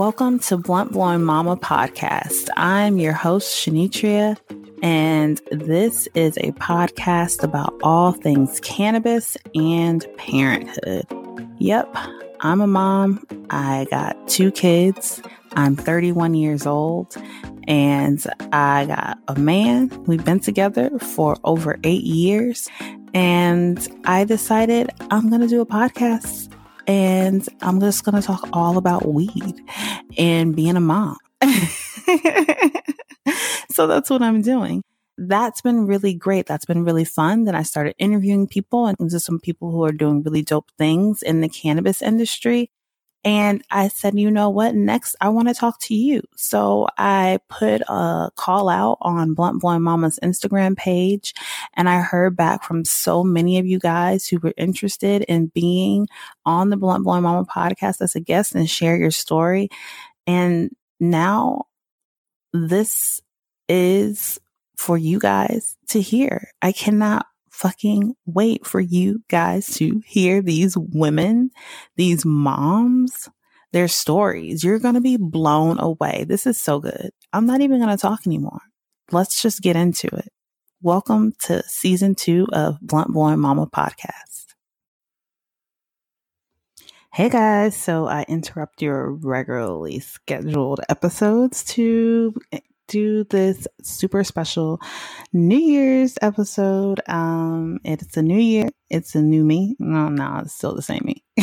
Welcome to Blunt Blowin Mama podcast. I'm your host, Shanitria, and this is a podcast about all things cannabis and parenthood. Yep, I'm a mom. I got two kids. I'm 31 years old, and I got a man. We've been together for over eight years, and I decided I'm going to do a podcast and I'm just going to talk all about weed and being a mom. so that's what I'm doing. That's been really great. That's been really fun. Then I started interviewing people and just some people who are doing really dope things in the cannabis industry. And I said, you know what? Next, I want to talk to you. So I put a call out on Blunt Blowin Mama's Instagram page. And I heard back from so many of you guys who were interested in being on the Blunt Blowin Mama podcast as a guest and share your story. And now this is for you guys to hear. I cannot fucking wait for you guys to hear these women, these moms, their stories. You're going to be blown away. This is so good. I'm not even going to talk anymore. Let's just get into it. Welcome to season two of Blunt Blowin Mama podcast. Hey guys, so I interrupt your regularly scheduled episodes to do this super special New Year's episode. Um, it's a new year. It's a new me. No, no, it's still the same me.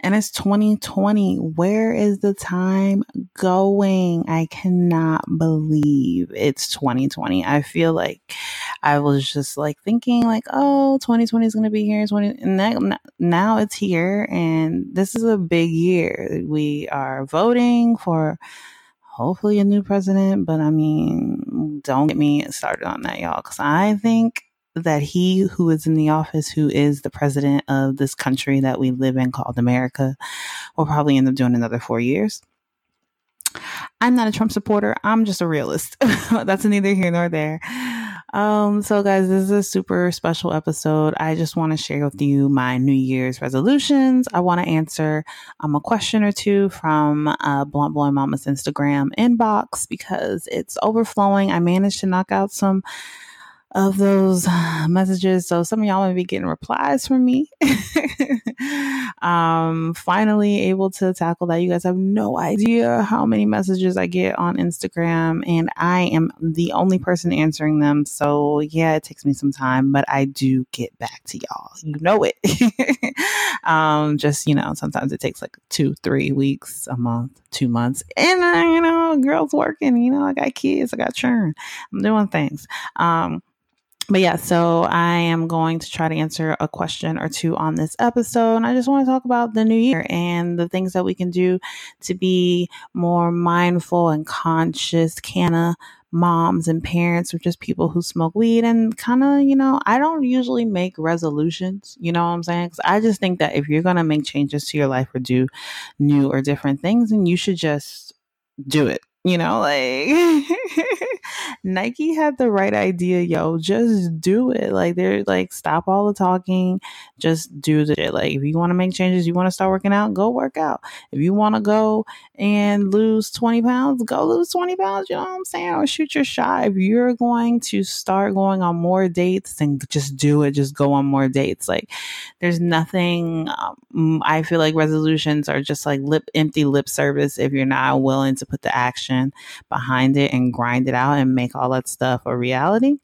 and it's 2020. Where is the time going? I cannot believe it's 2020. I feel like I was just like thinking like, oh, 2020 is going to be here. 20 and now it's here. And this is a big year. We are voting for hopefully a new president. But I mean, don't get me started on that, y'all, because I think that he who is in the office, who is the president of this country that we live in called America, will probably end up doing another four years. I'm not a Trump supporter. I'm just a realist. That's neither here nor there. Um, so guys, this is a super special episode. I just want to share with you my New Year's resolutions. I want to answer um, a question or two from uh, Blunt Blowin Mama's Instagram inbox because it's overflowing. I managed to knock out some of those messages. So some of y'all may be getting replies from me. um, finally able to tackle that. You guys have no idea how many messages I get on Instagram, and I am the only person answering them. So yeah, it takes me some time, but I do get back to y'all. You know it. um, just you know, sometimes it takes like two, three weeks, a month, two months, and uh, you know, girls working. You know, I got kids, I got churn. I'm doing things. Um, but yeah, so I am going to try to answer a question or two on this episode. And I just want to talk about the new year and the things that we can do to be more mindful and conscious, canna moms and parents or just people who smoke weed and kind of, you know, I don't usually make resolutions, you know what I'm saying? Cause I just think that if you're going to make changes to your life or do new or different things, then you should just do it you know, like Nike had the right idea, yo. Just do it. Like they're like, stop all the talking. Just do the shit. Like if you want to make changes, you want to start working out, go work out. If you want to go and lose 20 pounds, go lose 20 pounds. You know what I'm saying? Or shoot your shot. If you're going to start going on more dates, then just do it. Just go on more dates. Like there's nothing, um, I feel like resolutions are just like lip, empty lip service if you're not willing to put the action behind it and grind it out and make all that stuff a reality.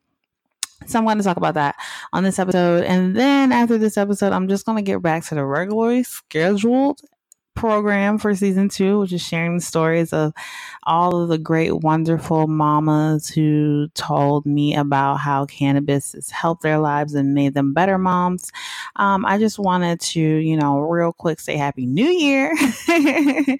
So I'm going to talk about that on this episode. And then after this episode, I'm just going to get back to the regularly scheduled program for season two, which is sharing the stories of all of the great, wonderful mamas who told me about how cannabis has helped their lives and made them better moms. Um, I just wanted to, you know, real quick say Happy New Year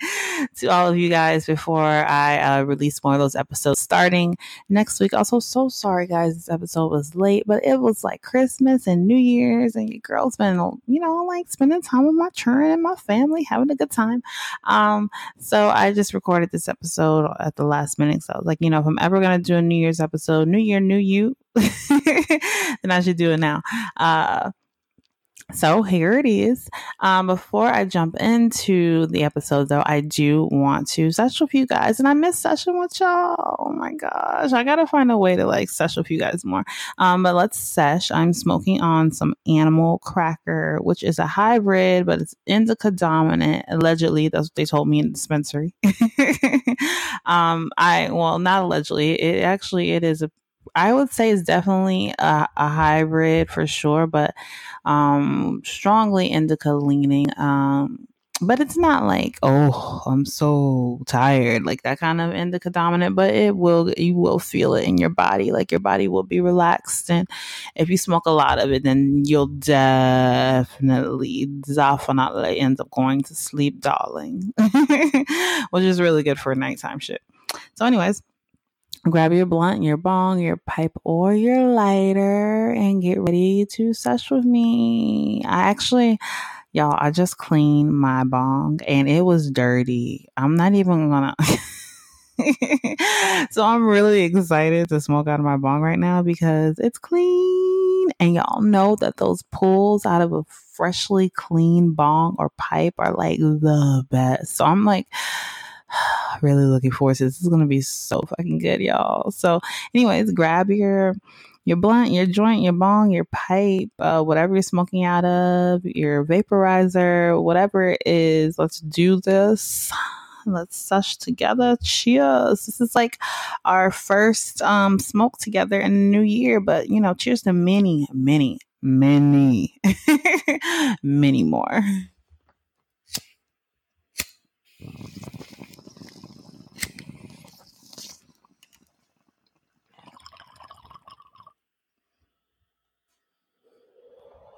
to all of you guys before I uh, release more of those episodes starting next week. Also, so sorry, guys, this episode was late, but it was like Christmas and New Year's, and your girl's been, you know, like spending time with my children and my family, having a good time. Um, so I just recorded this episode at the last minute. So I was like, you know, if I'm ever gonna do a New Year's episode, New Year, New You, then I should do it now. Uh, So here it is. Um, before I jump into the episode, though, I do want to sesh with you guys, and I miss session with y'all. Oh my gosh, I gotta find a way to like sesh with you guys more. Um, but let's sesh. I'm smoking on some Animal Cracker, which is a hybrid, but it's indica dominant. Allegedly, that's what they told me in the dispensary. um, I well, not allegedly. It actually it is a I would say it's definitely a, a hybrid for sure, but um, strongly indica leaning. Um, but it's not like oh i'm so tired like that kind of indica dominant but it will you will feel it in your body like your body will be relaxed and if you smoke a lot of it then you'll definitely definitely end up going to sleep darling which is really good for nighttime shit so anyways grab your blunt, your bong, your pipe, or your lighter and get ready to sesh with me. I actually, y'all, I just cleaned my bong and it was dirty. I'm not even gonna. so I'm really excited to smoke out of my bong right now because it's clean. And y'all know that those pulls out of a freshly clean bong or pipe are like the best. So I'm like, really looking forward to this. This is gonna be so fucking good, y'all. So, anyways, grab your your blunt, your joint, your bong, your pipe, uh, whatever you're smoking out of, your vaporizer, whatever it is. Let's do this. Let's sush together. Cheers. This is like our first um, smoke together in the new year, but you know, cheers to many, many, many, many more.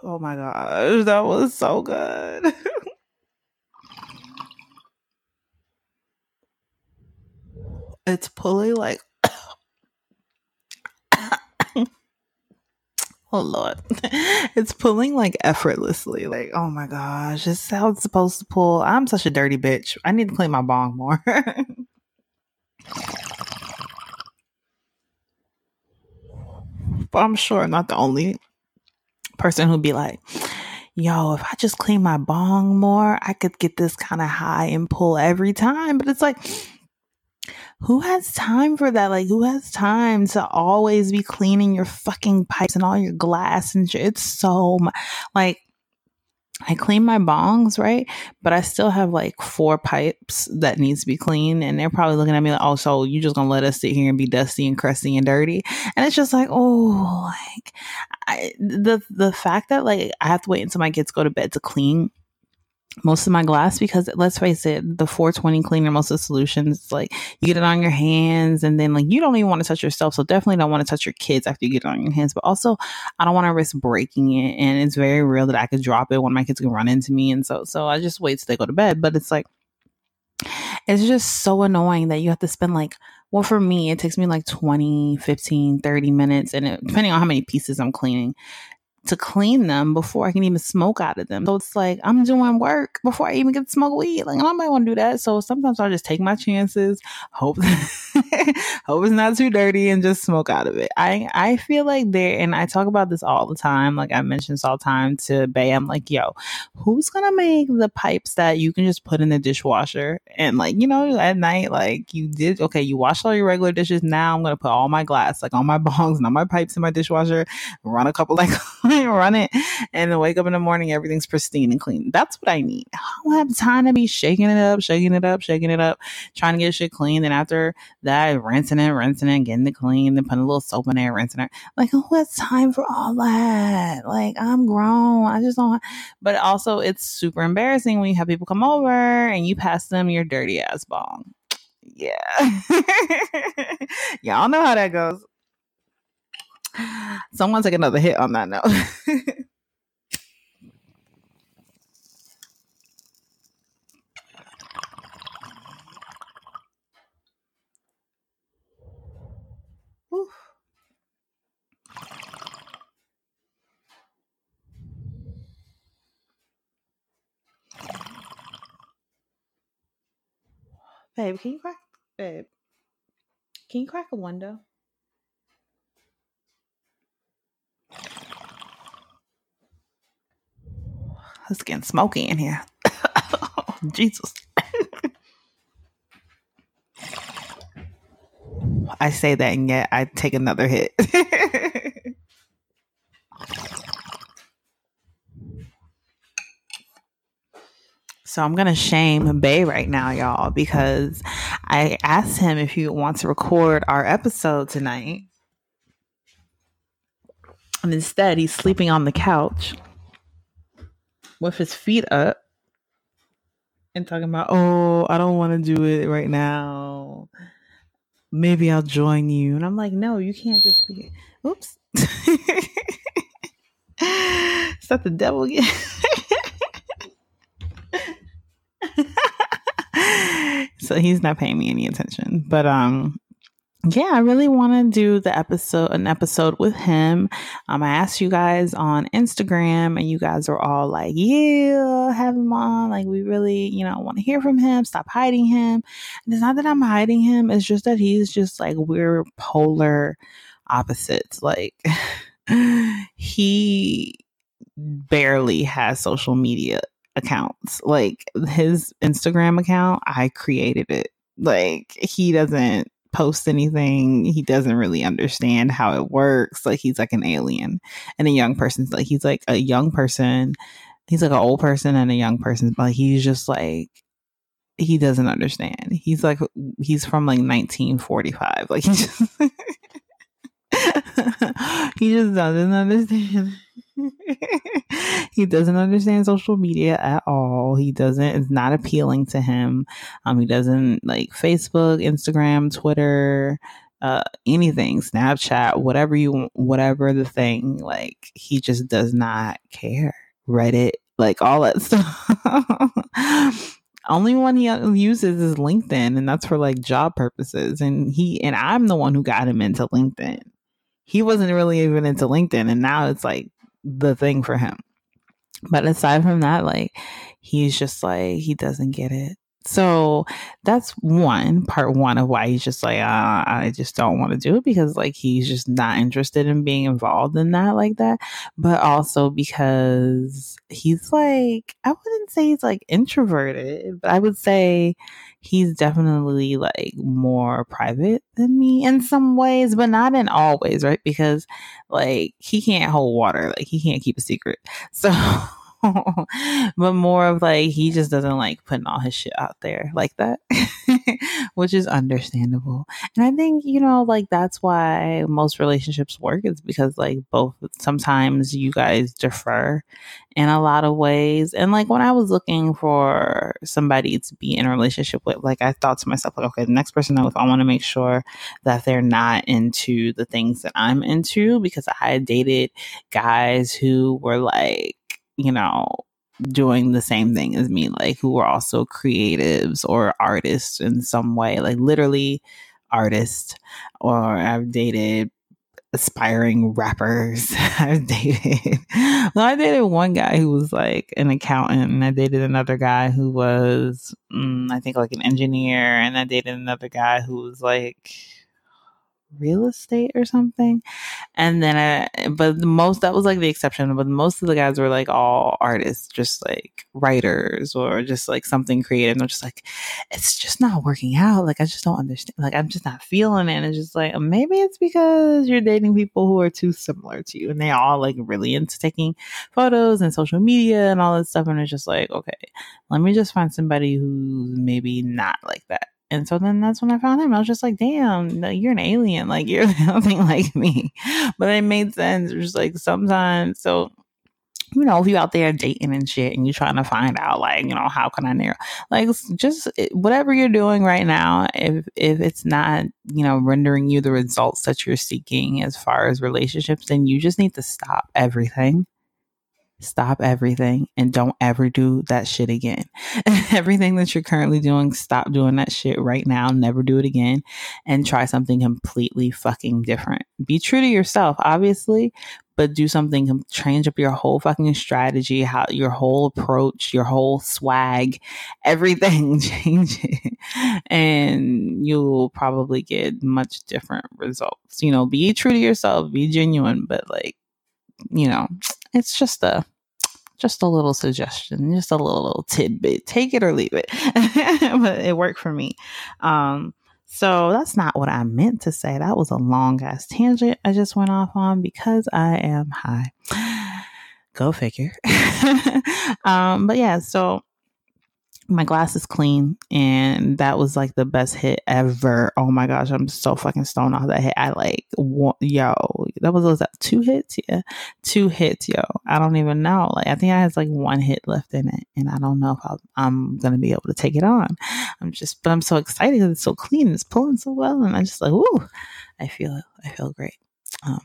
Oh my gosh, that was so good. it's pulling like Oh Lord. It's pulling like effortlessly. Like, oh my gosh. This is how it's supposed to pull. I'm such a dirty bitch. I need to clean my bong more. but I'm sure I'm not the only person who'd be like, yo, if I just clean my bong more, I could get this kind of high and pull every time. But it's like, who has time for that? Like, who has time to always be cleaning your fucking pipes and all your glass and shit? It's so like, I clean my bongs, right? But I still have like four pipes that needs to be cleaned. And they're probably looking at me like, oh, so you just gonna let us sit here and be dusty and crusty and dirty? And it's just like, oh, like I, the the fact that like I have to wait until my kids go to bed to clean most of my glass because let's face it, the 420 cleaner, most of the solutions, like you get it on your hands and then like you don't even want to touch yourself. So definitely don't want to touch your kids after you get it on your hands. But also I don't want to risk breaking it. And it's very real that I could drop it when my kids can run into me. And so so I just wait till they go to bed. But it's like it's just so annoying that you have to spend like well for me it takes me like 20 15 30 minutes and it, depending on how many pieces i'm cleaning to clean them before I can even smoke out of them. So it's like I'm doing work before I even get to smoke weed. Like I might want to do that. So sometimes I'll just take my chances, hope hope it's not too dirty, and just smoke out of it. I I feel like there, and I talk about this all the time. Like I mentioned this all the time to Bay. I'm like, yo, who's gonna make the pipes that you can just put in the dishwasher and like you know at night, like you did okay, you washed all your regular dishes. Now I'm gonna put all my glass, like all my bongs and all my pipes in my dishwasher, run a couple like run it, and then wake up in the morning, everything's pristine and clean. That's what I need. I don't have time to be shaking it up, shaking it up, shaking it up, trying to get shit clean. Then after that, rinsing it, rinsing it, getting it clean, then putting a little soap in there, rinsing it. Like, who has time for all that? Like, I'm grown. I just don't. But also, it's super embarrassing when you have people come over and you pass them your dirty ass bong. Yeah. Y'all know how that goes. Someone take another hit on that note. Babe, can you crack babe? Can you crack a window? It's getting smoky in here. Jesus. I say that and yet I take another hit. So I'm gonna shame Bay right now, y'all, because I asked him if he wants to record our episode tonight. And instead he's sleeping on the couch with his feet up and talking about, oh, I don't want to do it right now. Maybe I'll join you. And I'm like, no, you can't just be oops. Is that the devil again? so he's not paying me any attention. But um yeah, I really want to do the episode, an episode with him. Um, I asked you guys on Instagram, and you guys are all like, "Yeah, have him on." Like, we really, you know, want to hear from him. Stop hiding him. And it's not that I'm hiding him; it's just that he's just like we're polar opposites. Like, he barely has social media accounts. Like his Instagram account, I created it. Like he doesn't post anything. He doesn't really understand how it works. Like he's like an alien. And a young person's like he's like a young person. He's like an old person and a young person, but he's just like he doesn't understand. He's like he's from like 1945. Like he just he just doesn't understand. he doesn't understand social media at all. He doesn't, it's not appealing to him. Um, he doesn't like Facebook, Instagram, Twitter, uh, anything, Snapchat, whatever you, whatever the thing, like he just does not care. Reddit, like all that stuff. Only one he uses is LinkedIn, and that's for like job purposes. And he and I'm the one who got him into LinkedIn. He wasn't really even into LinkedIn, and now it's like the thing for him. But aside from that, like he's just like he doesn't get it. So that's one part one of why he's just like, uh, I just don't want to do it because like he's just not interested in being involved in that like that. But also because he's like, I wouldn't say he's like introverted, but I would say he's definitely like more private than me in some ways, but not in all ways, right? Because like he can't hold water, like he can't keep a secret. So but more of like he just doesn't like putting all his shit out there like that, which is understandable. And I think, you know, like that's why most relationships work is because like both sometimes you guys defer in a lot of ways. And like when I was looking for somebody to be in a relationship with, like I thought to myself, like, okay, the next person I I want to make sure that they're not into the things that I'm into because I dated guys who were like, you know, doing the same thing as me, like who are also creatives or artists in some way, like literally artists. Or I've dated aspiring rappers. I've dated, well, I dated one guy who was like an accountant, and I dated another guy who was, mm, I think, like an engineer, and I dated another guy who was like, real estate or something. And then I, but the most, that was like the exception, but most of the guys were like all artists, just like writers or just like something creative. And they're just like, it's just not working out. Like, I just don't understand. Like, I'm just not feeling it. And it's just like, maybe it's because you're dating people who are too similar to you and they all like really into taking photos and social media and all this stuff. And it's just like, okay, let me just find somebody who's maybe not like that and so then that's when I found him. I was just like, damn, you're an alien. Like, you're nothing like me. But it made sense. It Just like sometimes, so, you know, if you out there dating and shit and you're trying to find out, like, you know, how can I narrow, like, just eh, whatever you're doing right now, if, if it's not, you know, rendering you the results that you're seeking as far as relationships, then you just need to stop everything stop everything and don't ever do that shit again. everything that you're currently doing, stop doing that shit right now. Never do it again and try something completely fucking different. Be true to yourself, obviously, but do something, change up your whole fucking strategy, how your whole approach, your whole swag, everything, change it. And you'll probably get much different results. You know, be true to yourself, be genuine, but like, you know, it's just a just a little suggestion, just a little, little tidbit. Take it or leave it. but it worked for me. Um, so that's not what I meant to say. That was a long ass tangent I just went off on because I am high. Go figure. um, but yeah, so my glass is clean and that was like the best hit ever. Oh my gosh i'm so fucking stoned off that hit. I like yo that was, was that two hits? Yeah two hits yo. I don't even know. Like i think i has like one hit left in it and i don't know if i am gonna be able to take it on. I'm just but i'm so excited because it's so clean it's pulling so well and i just like ooh i feel i feel great. Um,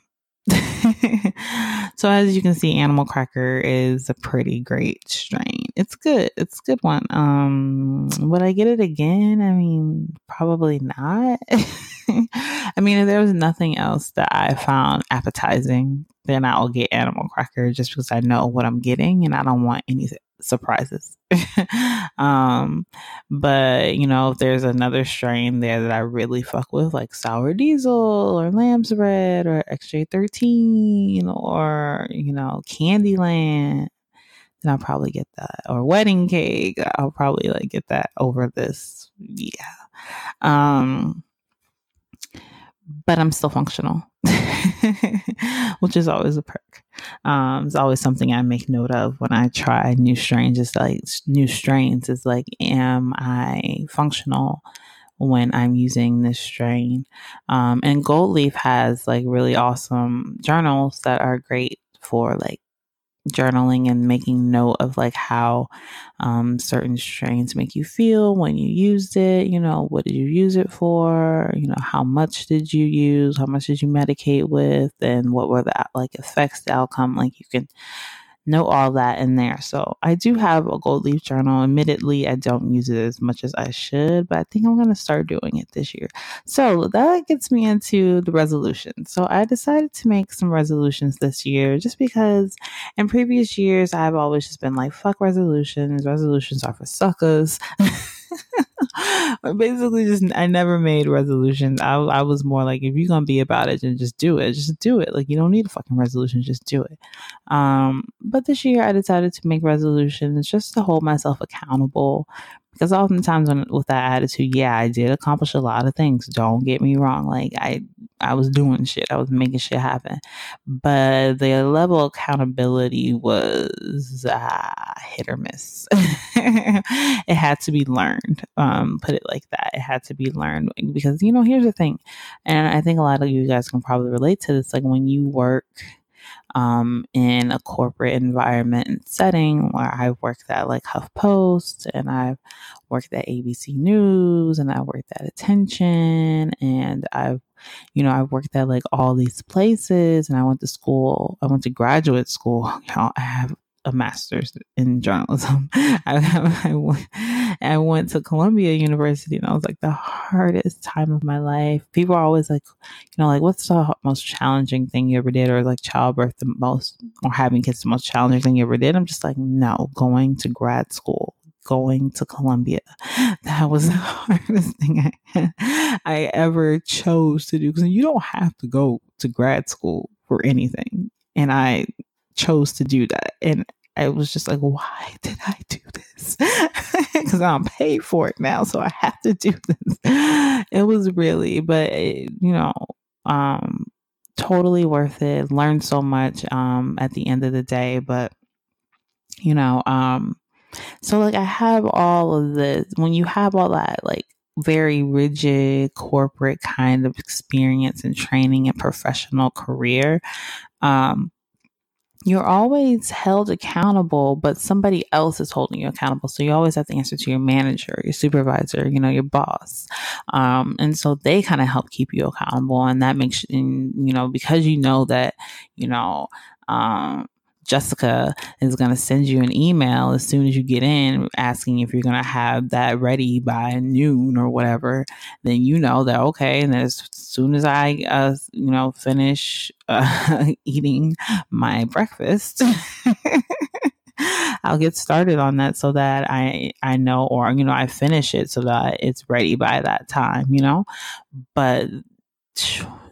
so as you can see, Animal Cracker is a pretty great strain. It's good. It's a good one. Um, would I get it again? I mean, probably not. I mean, if there was nothing else that I found appetizing, then I'll get Animal Cracker just because I know what I'm getting and I don't want any surprises. um, but you know, if there's another strain there that I really fuck with, like sour diesel or Lamb's Bread or XJ13 or you know, Candyland, then I'll probably get that. Or wedding cake, I'll probably like get that over this. Yeah. Um but I'm still functional, which is always a perk. Um, it's always something I make note of when I try new strains. It's like new strains is like, am I functional when I'm using this strain? Um, and Gold Leaf has like really awesome journals that are great for like journaling and making note of like how um, certain strains make you feel when you used it. You know, what did you use it for? You know, how much did you use? How much did you medicate with? And what were the like effects, the outcome? Like you can know all that in there. So I do have a gold leaf journal. Admittedly, I don't use it as much as I should, but I think I'm going to start doing it this year. So that gets me into the resolution. So I decided to make some resolutions this year just because in previous years, I've always just been like, fuck resolutions. Resolutions are for suckers. basically just I never made resolutions. I I was more like if you're gonna be about it, then just do it. Just do it. Like you don't need a fucking resolution, just do it. Um, but this year I decided to make resolutions just to hold myself accountable because oftentimes when, with that attitude, yeah, I did accomplish a lot of things. Don't get me wrong. Like I, I was doing shit. I was making shit happen. But the level of accountability was uh, hit or miss. it had to be learned. Um, put it like that. It had to be learned because, you know, here's the thing. And I think a lot of you guys can probably relate to this. Like when you work, um, in a corporate environment and setting where I've worked at like HuffPost and I've worked at ABC News and I worked at Attention and I've, you know, I've worked at like all these places and I went to school, I went to graduate school. I have a master's in journalism. I, I, I went to Columbia University and I was like the hardest time of my life. People are always like, you know, like what's the most challenging thing you ever did, or like childbirth the most, or having kids the most challenging thing you ever did. I'm just like, no, going to grad school. Going to Columbia. That was the hardest thing I, I ever chose to do. Because you don't have to go to grad school for anything. And I chose to do that. And I was just like, why did I do this? Because I'm paid for it now, so I have to do this. It was really, but it, you know, um, totally worth it. Learned so much um, at the end of the day, but you know, um, so like I have all of this. When you have all that, like very rigid corporate kind of experience and training and professional career, um, you're always held accountable, but somebody else is holding you accountable. So you always have to answer to your manager, your supervisor, you know, your boss. Um, and so they kind of help keep you accountable. And that makes, you know, because you know that, you know, um, Jessica is going to send you an email as soon as you get in asking if you're going to have that ready by noon or whatever, then you know that, okay, and as soon as I, uh, you know, finish uh, eating my breakfast, I'll get started on that so that I I know or you know I finish it so that it's ready by that time, you know. But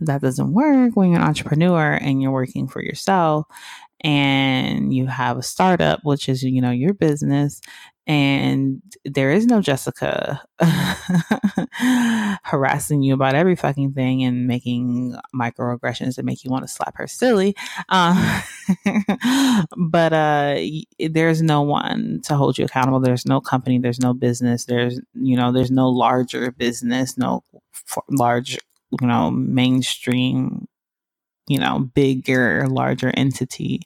that doesn't work when you're an entrepreneur and you're working for yourself and you have a startup, which is, you know, your business, and there is no Jessica harassing you about every fucking thing and making microaggressions that make you want to slap her silly. Um, but uh, there's no one to hold you accountable. There's no company. There's no business. There's you know there's no larger business. No large you know mainstream you know bigger larger entity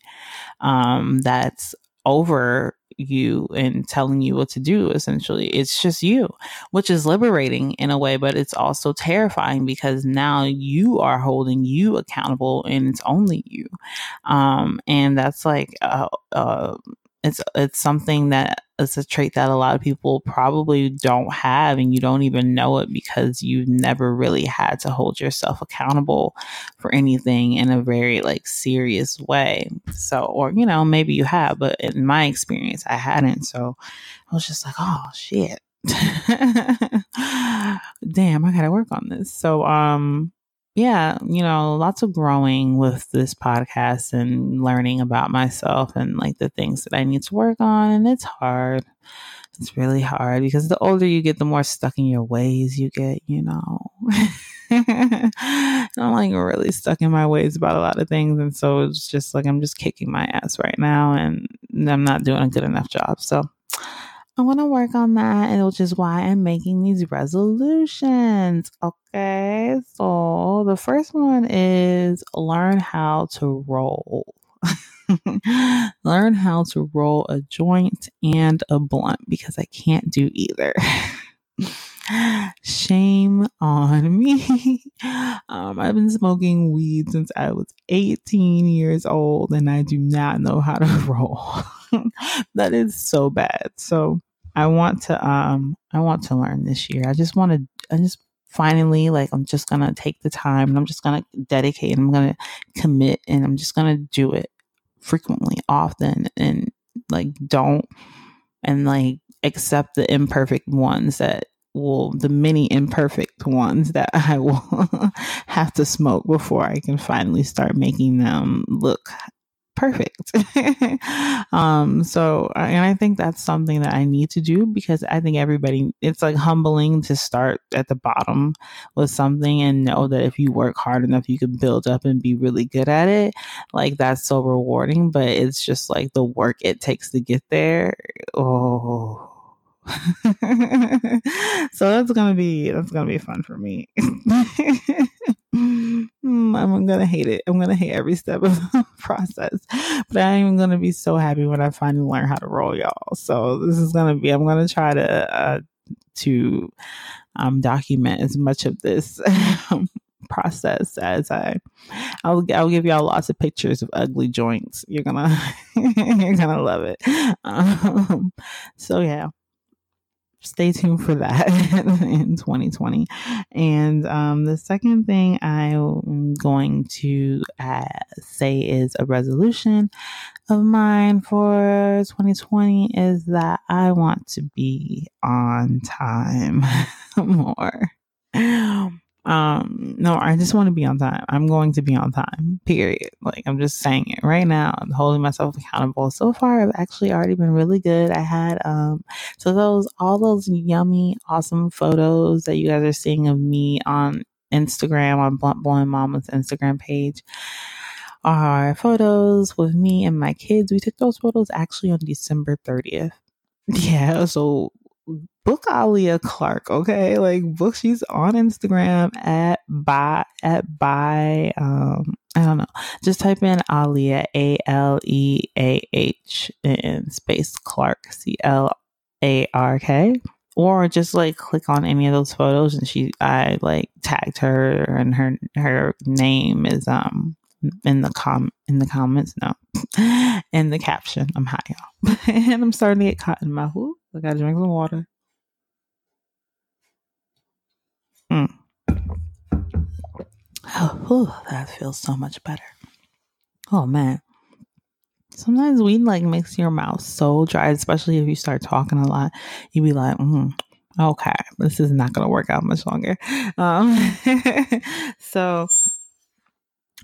um, that's over you and telling you what to do essentially. It's just you which is liberating in a way but it's also terrifying because now you are holding you accountable and it's only you. Um and that's like uh, uh it's it's something that is a trait that a lot of people probably don't have and you don't even know it because you've never really had to hold yourself accountable for anything in a very like serious way. So or you know maybe you have but in my experience i hadn't. So i was just like oh shit. Damn i gotta work on this. So um yeah, you know, lots of growing with this podcast and learning about myself and like the things that I need to work on. And it's hard. It's really hard because the older you get, the more stuck in your ways you get, you know. I'm like really stuck in my ways about a lot of things. And so it's just like I'm just kicking my ass right now and I'm not doing a good enough job. So I want to work on that, and which is why I'm making these resolutions. Okay, so the first one is learn how to roll. learn how to roll a joint and a blunt because I can't do either. Shame on me. um, I've been smoking weed since I was 18 years old and I do not know how to roll. that is so bad. So I want to um I want to learn this year. I just want to I just finally like I'm just going to take the time and I'm just going to dedicate and I'm going to commit and I'm just going to do it frequently, often and like don't and like accept the imperfect ones that will the many imperfect ones that I will have to smoke before I can finally start making them look perfect. um, so, and I think that's something that I need to do because I think everybody, it's like humbling to start at the bottom with something and know that if you work hard enough, you can build up and be really good at it. Like, that's so rewarding, but it's just like the work it takes to get there. Oh, so that's gonna be that's gonna be fun for me. mm, I'm gonna hate it. I'm gonna hate every step of the process, but I am gonna be so happy when I finally learn how to roll, y'all. So this is gonna be. I'm gonna try to uh, to um, document as much of this. process as I I'll I'll give y'all lots of pictures of ugly joints. You're gonna you're gonna love it. Um, so yeah, stay tuned for that in 2020. And um, the second thing I'm going to uh, say is a resolution of mine for 2020 is that I want to be on time more. Um, no, I just want to be on time. I'm going to be on time, period. Like, I'm just saying it right now. I'm holding myself accountable. So far, I've actually already been really good. I had, um, so those, all those yummy, awesome photos that you guys are seeing of me on Instagram, on Blunt Blowin Mama's Instagram page are photos with me and my kids. We took those photos actually on December 30th. Yeah, so book Aleah Clark, okay? Like book she's on Instagram at by at by um I don't know. Just type in Alia A L E A H in space Clark C L A R K. Or just like click on any of those photos and she I like tagged her and her her name is um in the com in the comments no in the caption i'm high y'all and i'm starting to get caught in my whoop i gotta drink some water Oh, that feels so much better. Oh man. Sometimes weed like makes your mouth so dry, especially if you start talking a lot. You be like, mm, okay, this is not to work out much longer. Um, so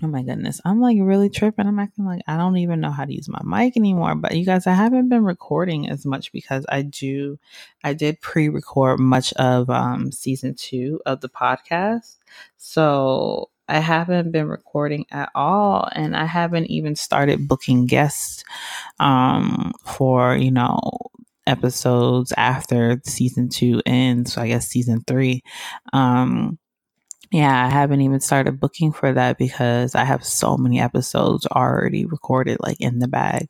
Oh my goodness. I'm like really tripping. I'm acting like I don't even know how to use my mic anymore. But you guys, I haven't been recording as much because I do, I did pre record much of um, season two of the podcast. So I haven't been recording at all. And I haven't even started booking guests um, for, you know, episodes after season two ends. So I guess season three. Um, yeah, I haven't even started booking for that because I have so many episodes already recorded, like in the bag.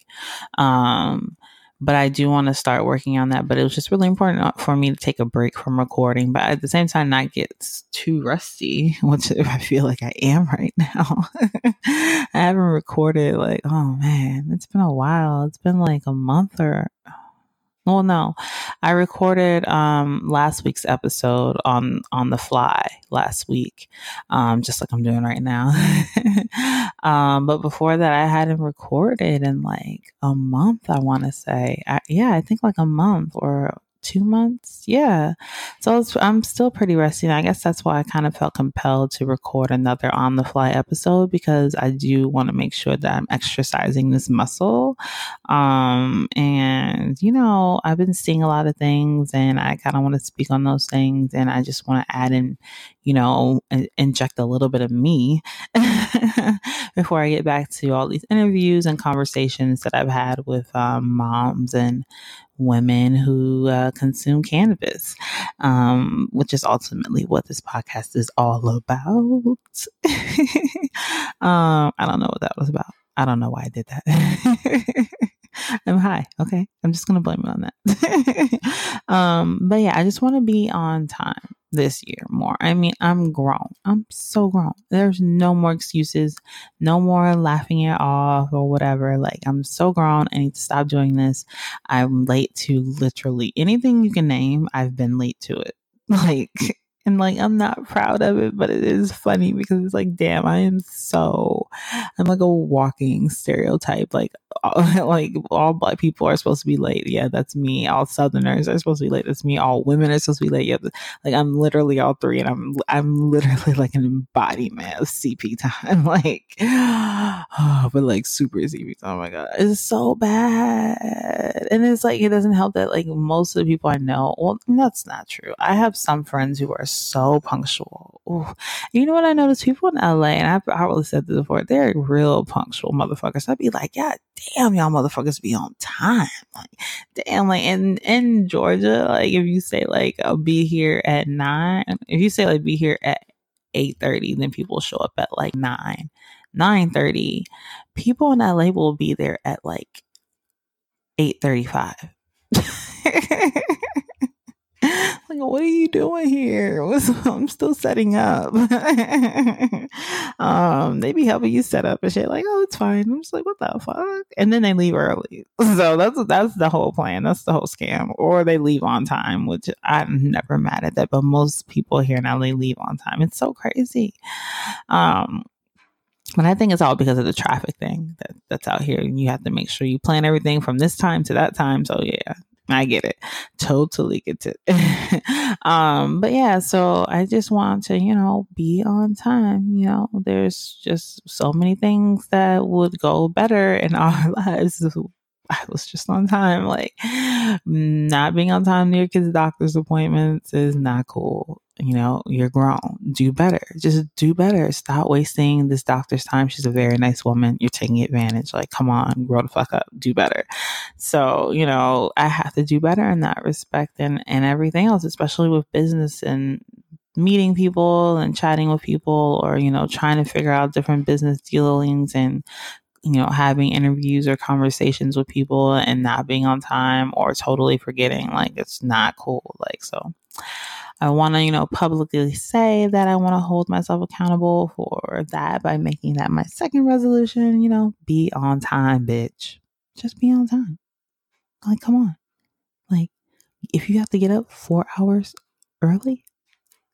Um, but I do want to start working on that. But it was just really important uh, for me to take a break from recording, but at the same time, not get too rusty, which I feel like I am right now. I haven't recorded like, oh man, it's been a while. It's been like a month or well, no, I recorded um, last week's episode on on the fly last week, um, just like I'm doing right now. um, but before that, I hadn't recorded in like a month. I want to say, I, yeah, I think like a month or two months. Yeah. So I'm still pretty rusty. And I guess that's why I kind of felt compelled to record another on the fly episode because I do want to make sure that I'm exercising this muscle. Um, and, you know, I've been seeing a lot of things and I kind of want to speak on those things. And I just want to add in, you know, inject a little bit of me before I get back to all these interviews and conversations that I've had with um, moms and women who uh, consume cannabis, um, which is ultimately what this podcast is all about. um, I don't know what that was about. I don't know why I did that. I'm high. Okay. I'm just going to blame it on that. um, but yeah, I just want to be on time this year more. I mean, I'm grown. I'm so grown. There's no more excuses, no more laughing it off or whatever. Like, I'm so grown. I need to stop doing this. I'm late to literally anything you can name. I've been late to it. Like, and like I'm not proud of it, but it is funny because it's like, damn, I am so I'm like a walking stereotype. Like, all, like all black people are supposed to be late. Yeah, that's me. All Southerners are supposed to be late. That's me. All women are supposed to be late. Yeah, like I'm literally all three, and I'm I'm literally like an embodiment of CP time. like, oh, but like super CP time. Oh my god, it's so bad. And it's like it doesn't help that like most of the people I know. Well, that's not true. I have some friends who are so punctual. Ooh. You know what I noticed? People in LA, and I've probably said this before, they're real punctual motherfuckers. I'd be like, yeah, damn, y'all motherfuckers be on time. Like, damn, like in, in Georgia, like if you say like, I'll be here at nine, if you say like be here at 8.30, then people show up at like nine, 9.30. People in LA will be there at like 8.35. like, what are you doing here? I'm still setting up. um, they be helping you set up and shit. Like, oh, it's fine. I'm just like, what the fuck? And then they leave early. So that's that's the whole plan. That's the whole scam. Or they leave on time, which I'm never mad at that. But most people here now they leave on time. It's so crazy. Um, but I think it's all because of the traffic thing that, that's out here. And you have to make sure you plan everything from this time to that time. So yeah, I get it. Totally get it. um, but yeah, so I just want to, you know, be on time. You know, there's just so many things that would go better in our lives I was just on time. Like, not being on time to your kids' doctor's appointments is not cool you know, you're grown. Do better. Just do better. Stop wasting this doctor's time. She's a very nice woman. You're taking advantage. Like, come on, grow the fuck up. Do better. So, you know, I have to do better in that respect and, and everything else, especially with business and meeting people and chatting with people or, you know, trying to figure out different business dealings and you know, having interviews or conversations with people and not being on time or totally forgetting. Like, it's not cool. Like, so I want to, you know, publicly say that I want to hold myself accountable for that by making that my second resolution, you know, be on time, bitch. Just be on time. Like, come on. Like, if you have to get up four hours early,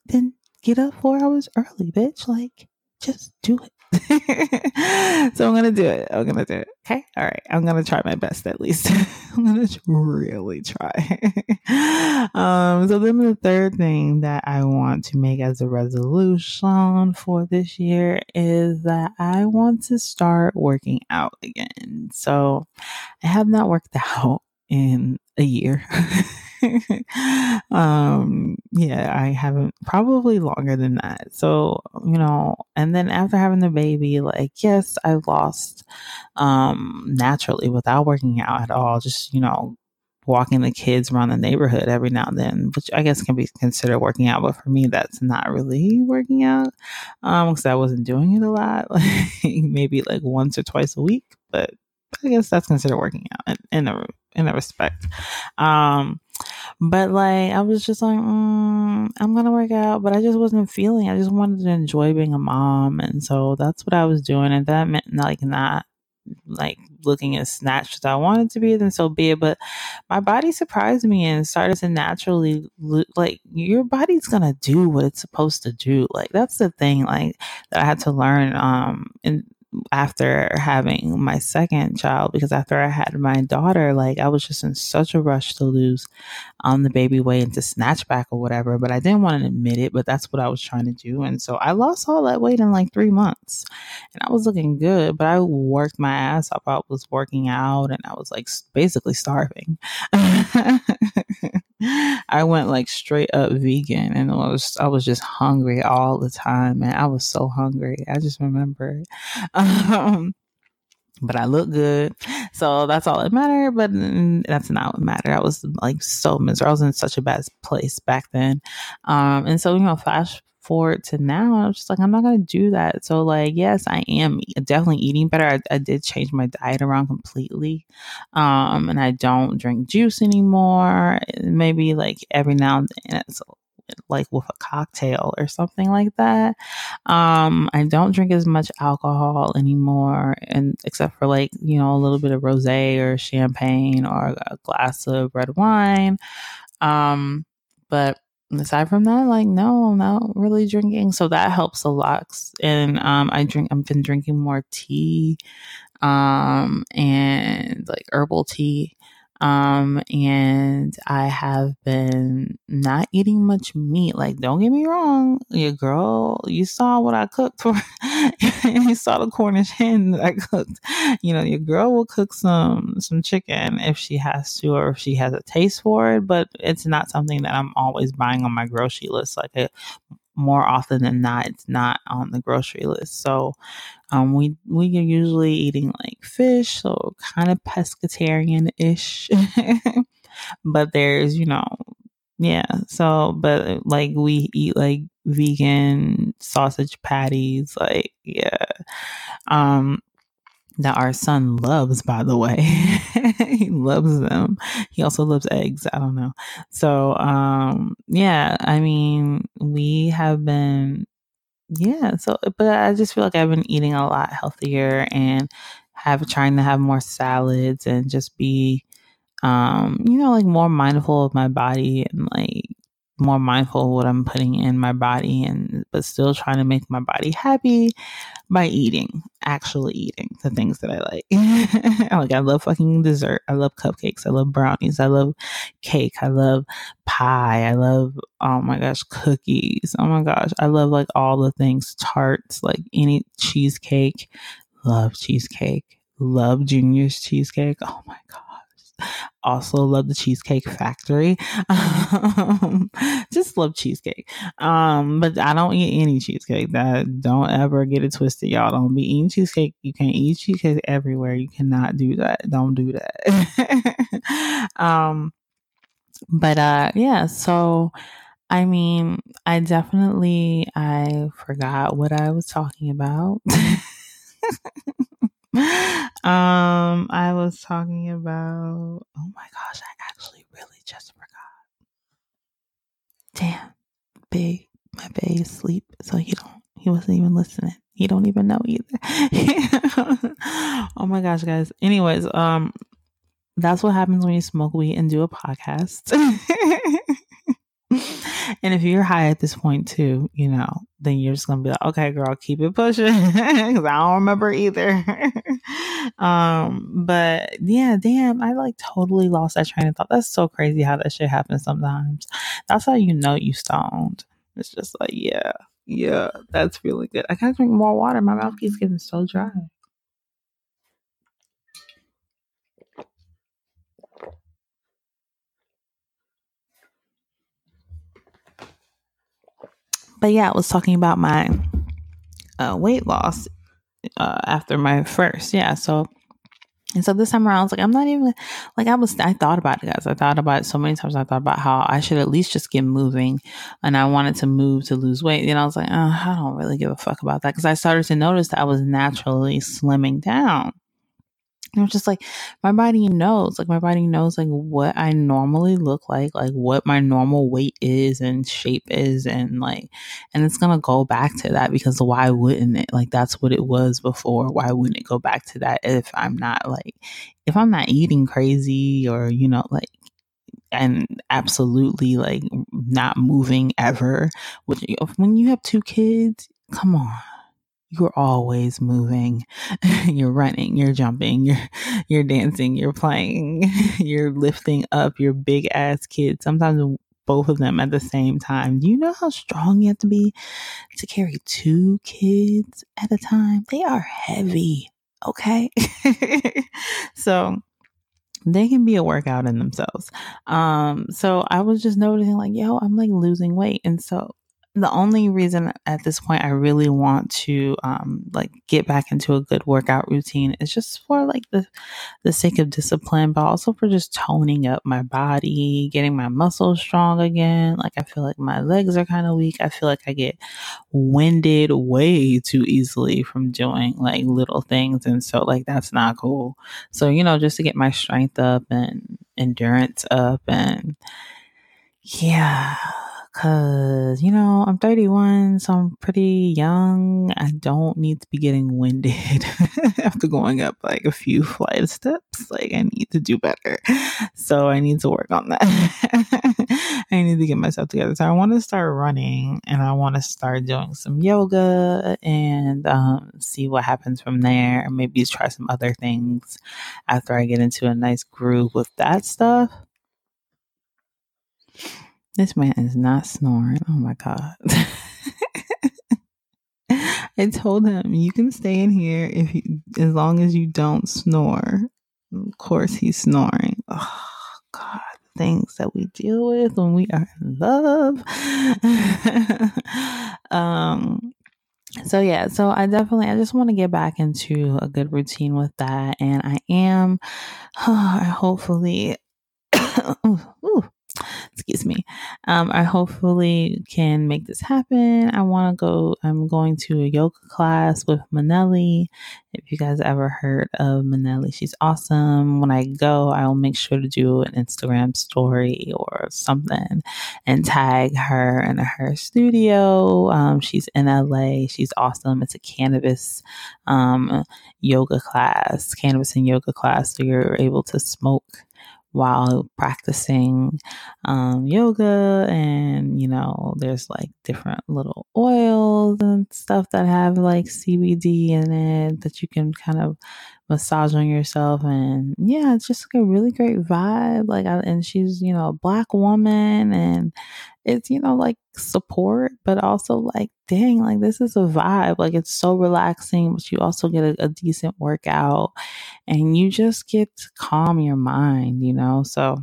then get up four hours early, bitch. Like, just do it. so I'm gonna do it. I'm gonna do it. Okay. All right. I'm gonna try my best at least. I'm gonna really try. um, so then the third thing that I want to make as a resolution for this year is that I want to start working out again. So I have not worked out in a year. um, yeah, I haven't probably longer than that. So, you know, and then after having the baby, like, yes, I lost, um, naturally without working out at all, just, you know, walking the kids around the neighborhood every now and then, which I guess can be considered working out, but for me, that's not really working out. Um, cause I wasn't doing it a lot, like maybe like once or twice a week, but I guess that's considered working out in, in a in a respect. Um, but like I was just like, mm, I'm gonna work out, but I just wasn't feeling. I just wanted to enjoy being a mom, and so that's what I was doing, and that meant like not like looking as snatched as I wanted to be, then so be it. But my body surprised me and started to naturally look like your body's gonna do what it's supposed to do. Like that's the thing, like that I had to learn um in after having my second child because after I had my daughter, like I was just in such a rush to lose um the baby weight and to snatch back or whatever, but I didn't want to admit it, but that's what I was trying to do. And so I lost all that weight in like three months and I was looking good, but I worked my ass off. I was working out and I was like basically starving. I went like straight up vegan and I was I was just hungry all the time and I was so hungry. I just remember um, but I look good. So that's all that mattered. But that's not what mattered. I was like so miserable. I was in such a bad place back then. Um, and so, you know, flash forward to now, I'm just like, I'm not going to do that. So, like, yes, I am definitely eating better. I, I did change my diet around completely. Um, and I don't drink juice anymore. Maybe like every now and then it's like with a cocktail or something like that. Um, I don't drink as much alcohol anymore, and except for like you know a little bit of rosé or champagne or a glass of red wine. Um, but aside from that, like no, not really drinking, so that helps a lot. And um, I drink. I've been drinking more tea, um, and like herbal tea. Um, and I have been not eating much meat. Like, don't get me wrong, your girl, you saw what I cooked for, you saw the Cornish hen that I cooked. You know, your girl will cook some, some chicken if she has to, or if she has a taste for it, but it's not something that I'm always buying on my grocery list. Like, it, more often than not, it's not on the grocery list. So, um, we we are usually eating like fish, so kind of pescatarian ish. but there's, you know, yeah. So, but like we eat like vegan sausage patties, like yeah. Um, that our son loves, by the way. he loves them. He also loves eggs. I don't know. So, um, yeah, I mean, we have been, yeah. So, but I just feel like I've been eating a lot healthier and have trying to have more salads and just be, um, you know, like more mindful of my body and like more mindful of what I'm putting in my body and but still trying to make my body happy by eating, actually eating the things that I like. Mm-hmm. like I love fucking dessert. I love cupcakes. I love brownies. I love cake. I love pie. I love oh my gosh, cookies. Oh my gosh. I love like all the things, tarts, like any cheesecake. Love cheesecake. Love Junior's cheesecake. Oh my god also love the Cheesecake Factory. Um, just love cheesecake. Um, but I don't eat any cheesecake. That don't ever get it twisted, y'all. Don't be eating cheesecake. You can't eat cheesecake everywhere. You cannot do that. Don't do that. um, but uh, yeah. So. I mean, I definitely I forgot what I was talking about. um, I was talking about. Oh my gosh, I actually really just forgot. Damn, babe, my babe is asleep, so he don't. He wasn't even listening. He don't even know either. oh my gosh, guys. Anyways, um, that's what happens when you smoke weed and do a podcast. and if you're high at this point too, you know, then you're just gonna be like, okay, girl, keep it pushing because I don't remember either. um, but yeah, damn, I like totally lost that train of thought. That's so crazy how that shit happens sometimes. That's how you know you stoned. It's just like, yeah, yeah, that's really good. I gotta drink more water. My mouth keeps getting so dry. But yeah, I was talking about my uh, weight loss uh, after my first. Yeah, so and so this time around, I was like, I'm not even like I was. I thought about it, guys. I thought about it so many times. I thought about how I should at least just get moving, and I wanted to move to lose weight. And I was like, oh, I don't really give a fuck about that because I started to notice that I was naturally slimming down. And I'm just like, my body knows, like my body knows like what I normally look like, like what my normal weight is and shape is and like and it's gonna go back to that because why wouldn't it? Like that's what it was before. Why wouldn't it go back to that if I'm not like if I'm not eating crazy or, you know, like and absolutely like not moving ever. Which when you have two kids, come on you're always moving. you're running, you're jumping, you're you're dancing, you're playing, you're lifting up your big ass kid. Sometimes both of them at the same time. Do you know how strong you have to be to carry two kids at a time? They are heavy. Okay. so they can be a workout in themselves. Um, so I was just noticing like, yo, I'm like losing weight. And so the only reason at this point I really want to um, like get back into a good workout routine is just for like the the sake of discipline, but also for just toning up my body, getting my muscles strong again. Like I feel like my legs are kind of weak. I feel like I get winded way too easily from doing like little things, and so like that's not cool. So you know, just to get my strength up and endurance up and yeah Cause, you know, I'm 31, so I'm pretty young. I don't need to be getting winded after going up like a few flight of steps. Like, I need to do better. So, I need to work on that. I need to get myself together. So, I want to start running and I want to start doing some yoga and um, see what happens from there. Maybe try some other things after I get into a nice groove with that stuff. This man is not snoring. Oh my God. I told him you can stay in here if you, as long as you don't snore. Of course, he's snoring. Oh God, things that we deal with when we are in love. um. So yeah, so I definitely I just want to get back into a good routine with that, and I am. Oh, hopefully. ooh, ooh, excuse me. Um, I hopefully can make this happen. I want to go, I'm going to a yoga class with Manelli. If you guys ever heard of Manelli, she's awesome. When I go, I'll make sure to do an Instagram story or something and tag her in her studio. Um, she's in LA. She's awesome. It's a cannabis um, yoga class, cannabis and yoga class. So you're able to smoke while practicing um, yoga and you know there's like different little oils and stuff that have like cbd in it that you can kind of massage on yourself and yeah it's just like a really great vibe like I, and she's you know a black woman and it's you know like support but also like dang like this is a vibe like it's so relaxing but you also get a, a decent workout and you just get to calm your mind you know? So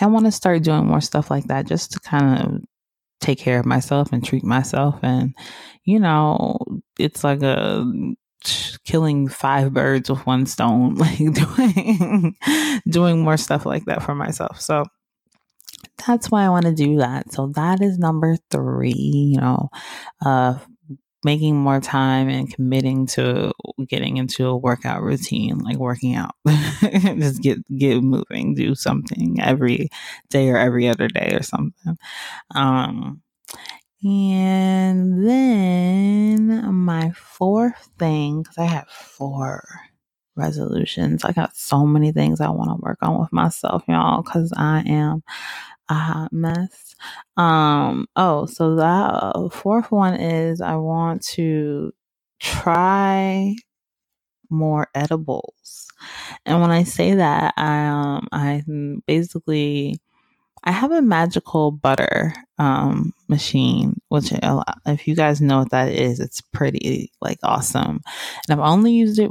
i want to start doing more stuff like that just to kind of take care of myself and treat myself and you know it's like a killing five birds with one stone, like doing doing more stuff like that for myself. So that's why I want to do that. So that is number three, you know, uh making more time and committing to getting into a workout routine, like working out. Just get get moving, do something every day or every other day or something. Um and then my fourth thing, because I have four resolutions. I got so many things I want to work on with myself, y'all, because I am a hot mess. Um, oh, so the fourth one is I want to try more edibles. And when I say that, I um I basically I have a magical butter um, machine, which if you guys know what that is, it's pretty like awesome. And I've only used it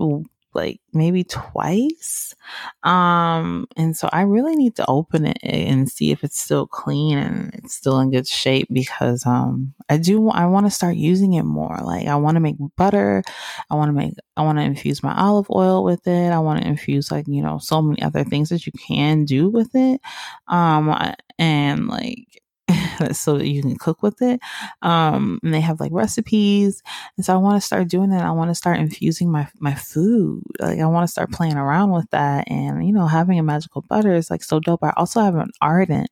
like maybe twice. Um, and so I really need to open it and see if it's still clean and it's still in good shape because um I do I want to start using it more. Like I want to make butter, I want to make I want to infuse my olive oil with it. I want to infuse like, you know, so many other things that you can do with it. Um and like so that you can cook with it. Um, and they have like recipes. And so I want to start doing that. I want to start infusing my, my food. Like I want to start playing around with that. And, you know, having a magical butter is like so dope. I also have an ardent,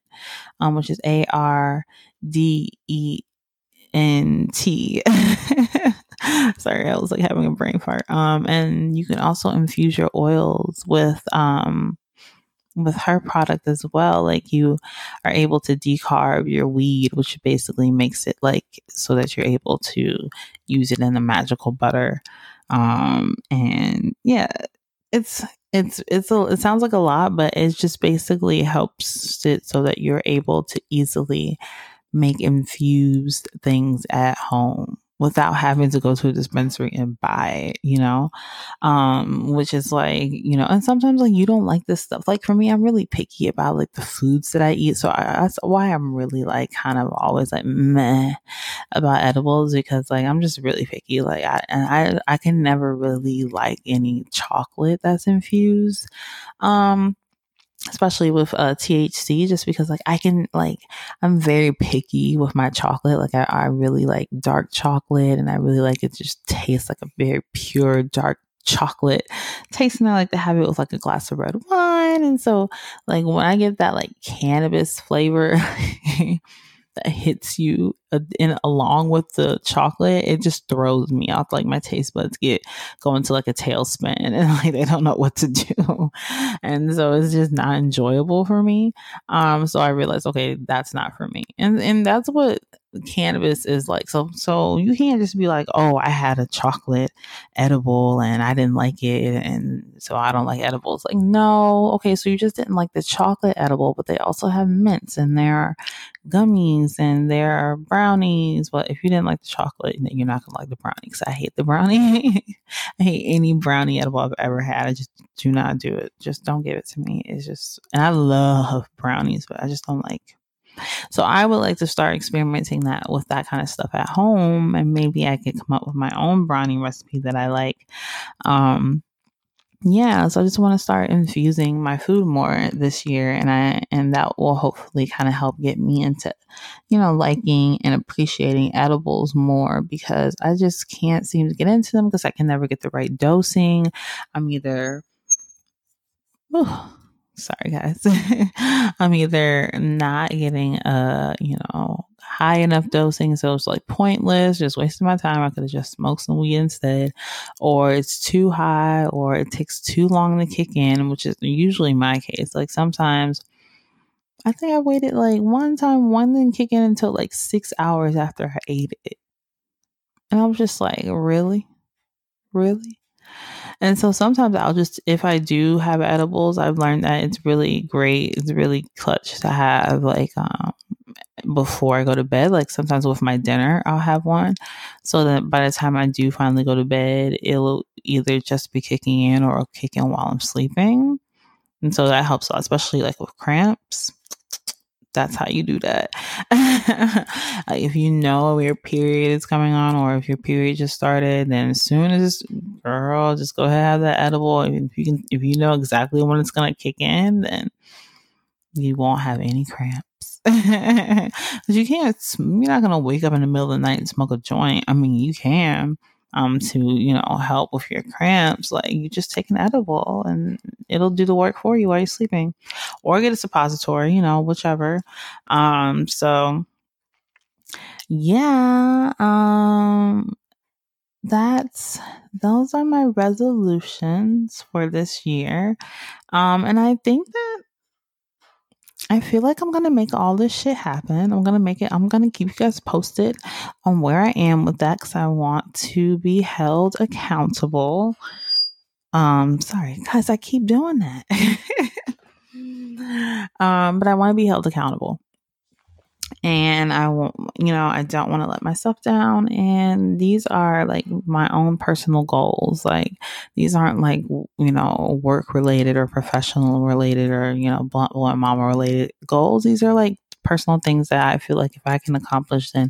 um, which is A R D E N T. Sorry, I was like having a brain fart. Um, and you can also infuse your oils with, um, with her product as well, like you are able to decarb your weed, which basically makes it like so that you're able to use it in the magical butter. Um, and yeah, it's it's it's a, it sounds like a lot, but it just basically helps it so that you're able to easily make infused things at home without having to go to a dispensary and buy it, you know? Um, which is like, you know, and sometimes like you don't like this stuff. Like for me, I'm really picky about like the foods that I eat. So I, that's why I'm really like kind of always like meh about edibles because like I'm just really picky. Like I, and I, I can never really like any chocolate that's infused. Um, especially with uh, THC, just because like I can like I'm very picky with my chocolate. Like I, I really like dark chocolate, and I really like it just tastes like a very pure dark chocolate taste and I like to have it with like a glass of red wine. And so like when I get that like cannabis flavor hits you uh, in along with the chocolate, it just throws me off. Like my taste buds get going to like a tailspin and like they don't know what to do. And so it's just not enjoyable for me. Um, so I realized, okay, that's not for me. And and that's what cannabis is like. So so you can't just be like, oh, I had a chocolate edible and I didn't like it and so I don't like edibles. Like, no, okay, so you just didn't like the chocolate edible, but they also have mints and there are gummies and there are brownies. But if you didn't like the chocolate, then you're not gonna like the brownies. I hate the brownie. I hate any brownie edible I've ever had. I just do not do it. Just don't give it to me. It's just and I love brownies, but I just don't like so I would like to start experimenting that with that kind of stuff at home, and maybe I could come up with my own brownie recipe that I like. Um, yeah, so I just want to start infusing my food more this year, and I and that will hopefully kind of help get me into, you know, liking and appreciating edibles more because I just can't seem to get into them because I can never get the right dosing. I'm either. Sorry guys. I'm either not getting a you know high enough mm-hmm. dosing so it's like pointless just wasting my time i could have just smoked some weed instead or it's too high or it takes too long to kick in which is usually my case. Like sometimes i think i waited like one time one didn't kick in until like six hours after i ate it. And i was just like really? Really and so sometimes I'll just, if I do have edibles, I've learned that it's really great. It's really clutch to have like, um, before I go to bed. Like sometimes with my dinner, I'll have one. So that by the time I do finally go to bed, it'll either just be kicking in or kicking while I'm sleeping. And so that helps a lot, especially like with cramps that's how you do that. if you know your period is coming on or if your period just started, then as soon as girl, just go ahead and have that edible. If you can if you know exactly when it's gonna kick in, then you won't have any cramps. Cause you can't you're not gonna wake up in the middle of the night and smoke a joint. I mean you can um, to you know help with your cramps, like you just take an edible and it'll do the work for you while you're sleeping, or get a suppository, you know, whichever. Um, so yeah, um, that's those are my resolutions for this year, um, and I think that I feel like I'm gonna make all this shit happen. I'm gonna make it. I'm gonna keep you guys posted on where I am with that because I want to be held accountable. Um, sorry, guys, I keep doing that. um, but I want to be held accountable and I won't, you know, I don't want to let myself down. And these are like my own personal goals. Like these aren't like, you know, work related or professional related or, you know, Blunt Blowin Mama related goals. These are like personal things that I feel like if I can accomplish, then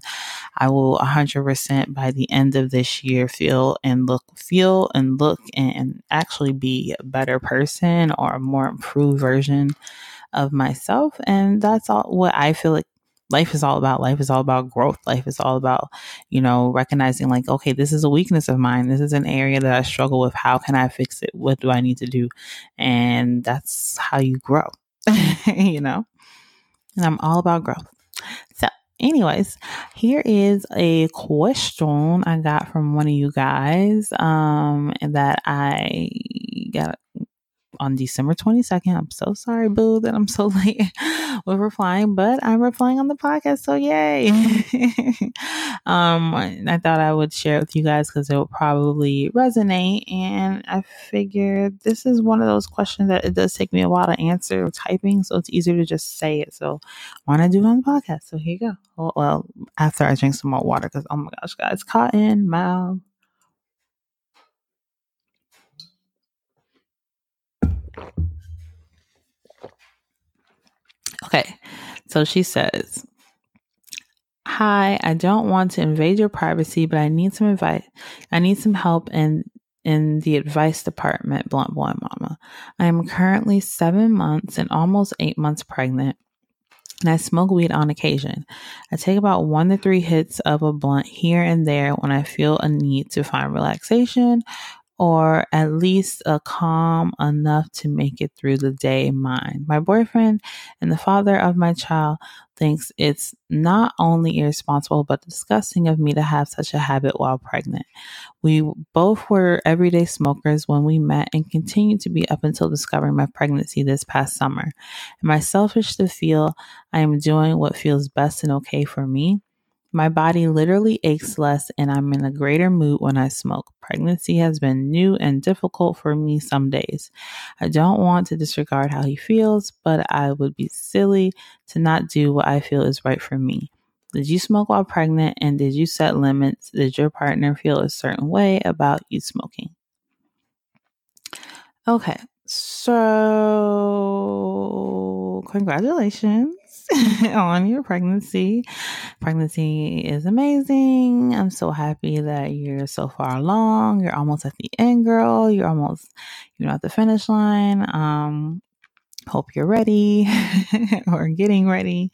I will 100% by the end of this year feel and look, feel and look and actually be a better person or a more improved version of myself. And that's all what I feel like life is all about life is all about growth. Life is all about you know recognizing like okay this is a weakness of mine. This is an area that i struggle with. How can i fix it? What do i need to do? And that's how you grow you know? And i'm all about growth. So anyways here is a question i got from one of you guys um that i got on December 22nd. I'm so sorry, boo, that I'm so late with replying, but I'm replying on the podcast. So yay. um, I thought I would share it with you guys because it will probably resonate. And I figured this is one of those questions that it does take me a while to answer typing. So it's easier to just say it. So I why not do it on the podcast? So here you go. Well, well after I drink some more water, because oh my gosh, guys, cotton mouth. Okay, so she says, Hi, I don't want to invade your privacy, but I need some advice. I need some help in in the advice department, Blunt Blowin Mama. I am currently seven months and almost eight months pregnant, and I smoke weed on occasion. I take about one to three hits of a blunt here and there when I feel a need to find relaxation or at least a calm enough to make it through the day mind. My boyfriend and the father of my child thinks it's not only irresponsible but disgusting of me to have such a habit while pregnant. We both were everyday smokers when we met and continue to be up until discovering my pregnancy this past summer. Am I selfish to feel I am doing what feels best and okay for me? My body literally aches less and I'm in a greater mood when I smoke. Pregnancy has been new and difficult for me some days. I don't want to disregard how he feels, but I would be silly to not do what I feel is right for me. Did you smoke while pregnant and did you set limits? Did your partner feel a certain way about you smoking? Okay, so congratulations. on your pregnancy. Pregnancy is amazing. I'm so happy that you're so far along. You're almost at the end, girl. You're almost, you know, at the finish line. Um, hope you're ready or getting ready.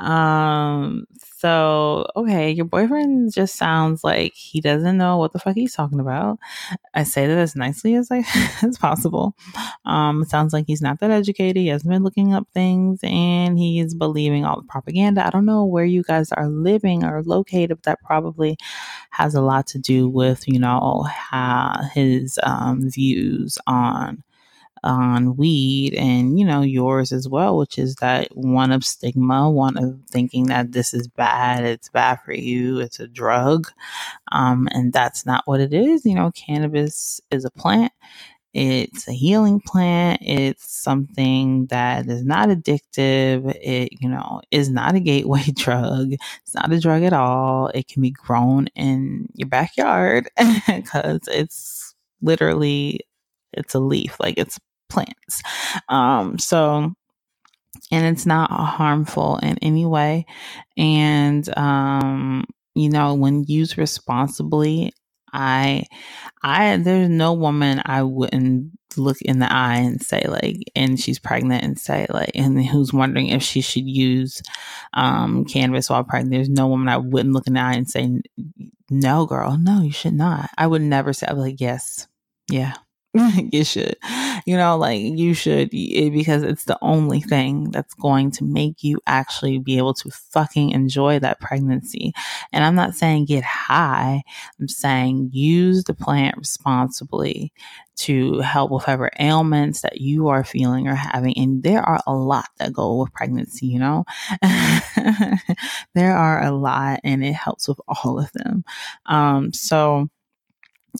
Um, so, okay, your boyfriend just sounds like he doesn't know what the fuck he's talking about. I say that as nicely as I as possible. Um, it sounds like he's not that educated. He hasn't been looking up things, and he's believing all the propaganda. I don't know where you guys are living or located, but that probably has a lot to do with you know how his um, views on on weed and you know yours as well which is that one of stigma one of thinking that this is bad it's bad for you it's a drug um, and that's not what it is. You know cannabis is a plant. It's a healing plant. It's something that is not addictive. It you know is not a gateway drug. It's not a drug at all. It can be grown in your backyard because it's literally it's a leaf. Like it's plants. Um, so, and it's not harmful in any way. And, um, you know, when used responsibly, I, I, there's no woman I wouldn't look in the eye and say like, and she's pregnant and say like, and who's wondering if she should use, um, cannabis while pregnant. There's no woman I wouldn't look in the eye and say, no, girl, no, you should not. I would never say, I'd be like, yes, yeah, you should. you know, like you should because it's the only thing that's going to make you actually be able to fucking enjoy that pregnancy. And I'm not saying get high. I'm saying use the plant responsibly to help with whatever ailments that you are feeling or having. And there are a lot that go with pregnancy, you know? there are a lot and it helps with all of them. Um, so,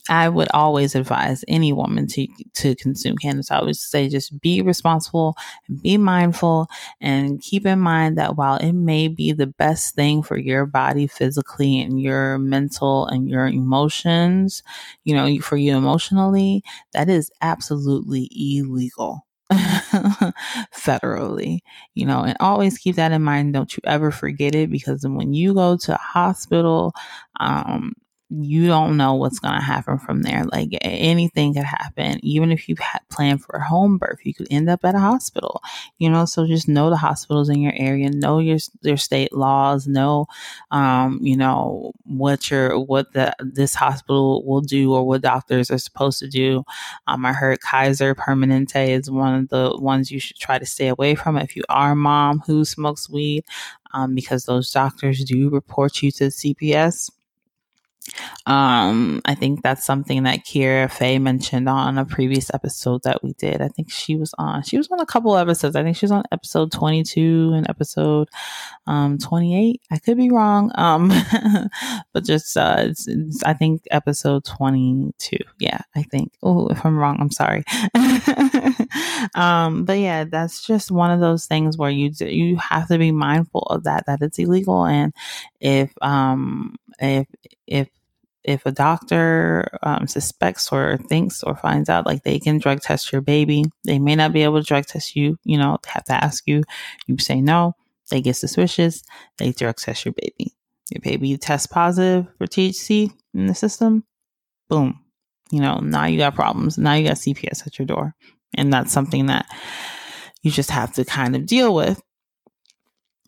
I would always advise any woman to to consume cannabis. I would say just be responsible be mindful and keep in mind that while it may be the best thing for your body physically and your mental and your emotions, you know, for you emotionally, that is absolutely illegal. federally, you know, and always keep that in mind. Don't you ever forget it because when you go to a hospital, um, you don't know what's going to happen from there. Like anything could happen. Even if you had planned for a home birth, you could end up at a hospital, you know, so just know the hospitals in your area, know your, your state laws, know, um, you know, what your, what the, this hospital will do or what doctors are supposed to do. Um, I heard Kaiser Permanente is one of the ones you should try to stay away from if you are a mom who smokes weed, um, because those doctors do report you to CPS um, I think that's something that Kira Faye mentioned on a previous episode that we did. I think she was on. She was on a couple episodes. I think she was on episode 22 and episode um 28. I could be wrong. Um, but just uh, it's, it's, I think episode 22. Yeah, I think. Oh, if I'm wrong, I'm sorry. um, but yeah, that's just one of those things where you do, you have to be mindful of that that it's illegal, and if um if if if a doctor um, suspects or thinks or finds out like they can drug test your baby they may not be able to drug test you you know have to ask you you say no they get suspicious they drug test your baby. Your baby tests positive for thc in the system boom you know now you got problems now you got cps at your door. And that's something that you just have to kind of deal with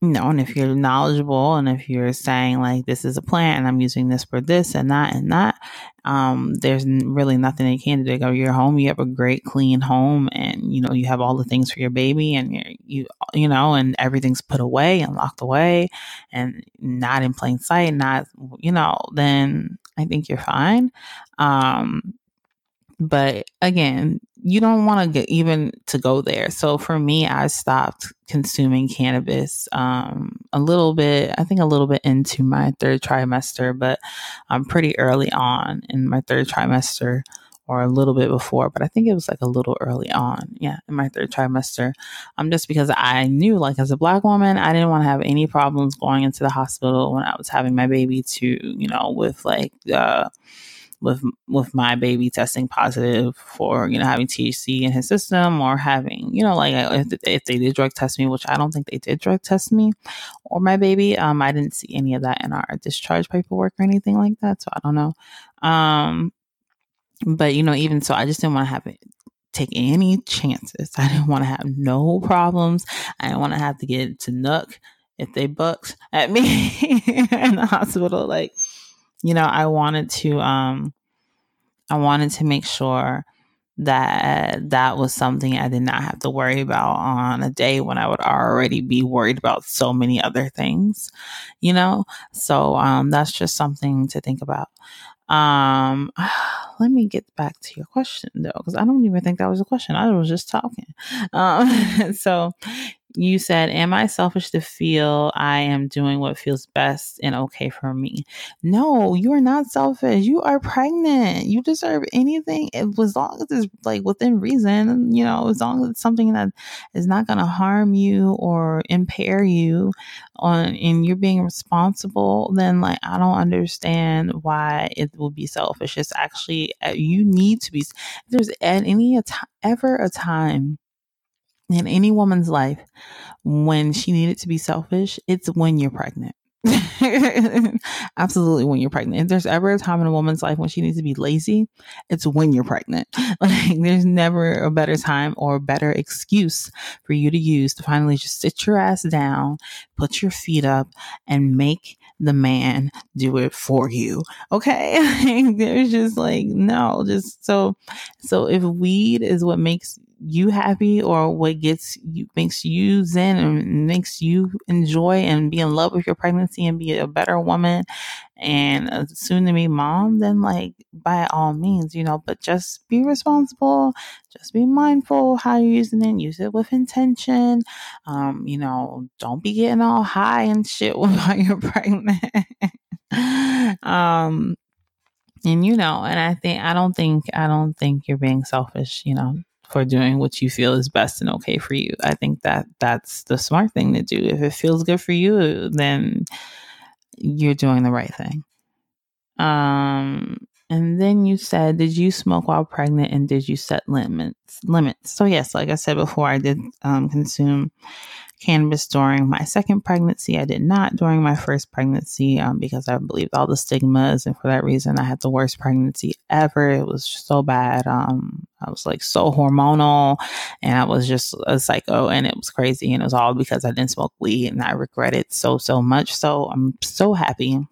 you know, and if you're knowledgeable and if you're saying like this is a plant and I'm using this for this and that and that, um, there's really nothing they can do. They go your home, you have a great clean home, and you know you have all the things for your baby, and you you know, and everything's put away and locked away, and not in plain sight, not you know, then I think you're fine. Um, but again, you don't want to get even to go there. So for me, I stopped consuming cannabis um, a little bit, I think a little bit into my third trimester, but I'm um, pretty early on in my third trimester or a little bit before, but I think it was like a little early on. Yeah, in my third trimester. Um, just because I knew, like, as a black woman, I didn't want to have any problems going into the hospital when I was having my baby to, you know, with like, uh, with with my baby testing positive for you know having THC in his system or having you know like if, if they did drug test me, which I don't think they did drug test me or my baby. Um, I didn't see any of that in our discharge paperwork or anything like that, so I don't know. Um, but you know, even so, I just didn't want to have it take any chances. I didn't want to have no problems. I didn't want to have to get to Nook if they bucks at me in the hospital. Like, you know, I wanted to um I wanted to make sure that that was something I did not have to worry about on a day when I would already be worried about so many other things, you know? So um that's just something to think about. Um let me get back to your question though, because I don't even think that was a question. I was just talking. Um so you said, Am I selfish to feel I am doing what feels best and okay for me? No, you are not selfish. You are pregnant. You deserve anything as long as it's like within reason, you know, as long as it's something that is not going to harm you or impair you on and you're being responsible, then like I don't understand why it would be selfish. It's actually, uh, you need to be, there's at any ever a time in any woman's life when she needed to be selfish, it's when you're pregnant. Absolutely, when you're pregnant. If there's ever a time in a woman's life when she needs to be lazy, it's when you're pregnant. Like, there's never a better time or better excuse for you to use to finally just sit your ass down, put your feet up, and make the man do it for you. Okay. There's just like, no, just so, so if weed is what makes you happy or what gets you, makes you zen and makes you enjoy and be in love with your pregnancy and be a better woman and a soon to be mom, then like by all means, you know, but just be responsible, just be mindful how you're using it, use it with intention. Um, you know, don't be getting all high and shit while you're pregnant. um, and you know, and I think I don't think I don't think you're being selfish, you know, for doing what you feel is best and okay for you. I think that that's the smart thing to do. If it feels good for you, then you're doing the right thing. Um and then you said, did you smoke while pregnant and did you set limits? Limits. So yes, like I said before, I did um, consume cannabis during my second pregnancy. I did not during my first pregnancy um, because I believed all the stigmas, and for that reason, I had the worst pregnancy ever. It was so bad. Um, I was like so hormonal, and I was just a psycho, and it was crazy, and it was all because I didn't smoke weed, and I regret it so so much. So I'm so happy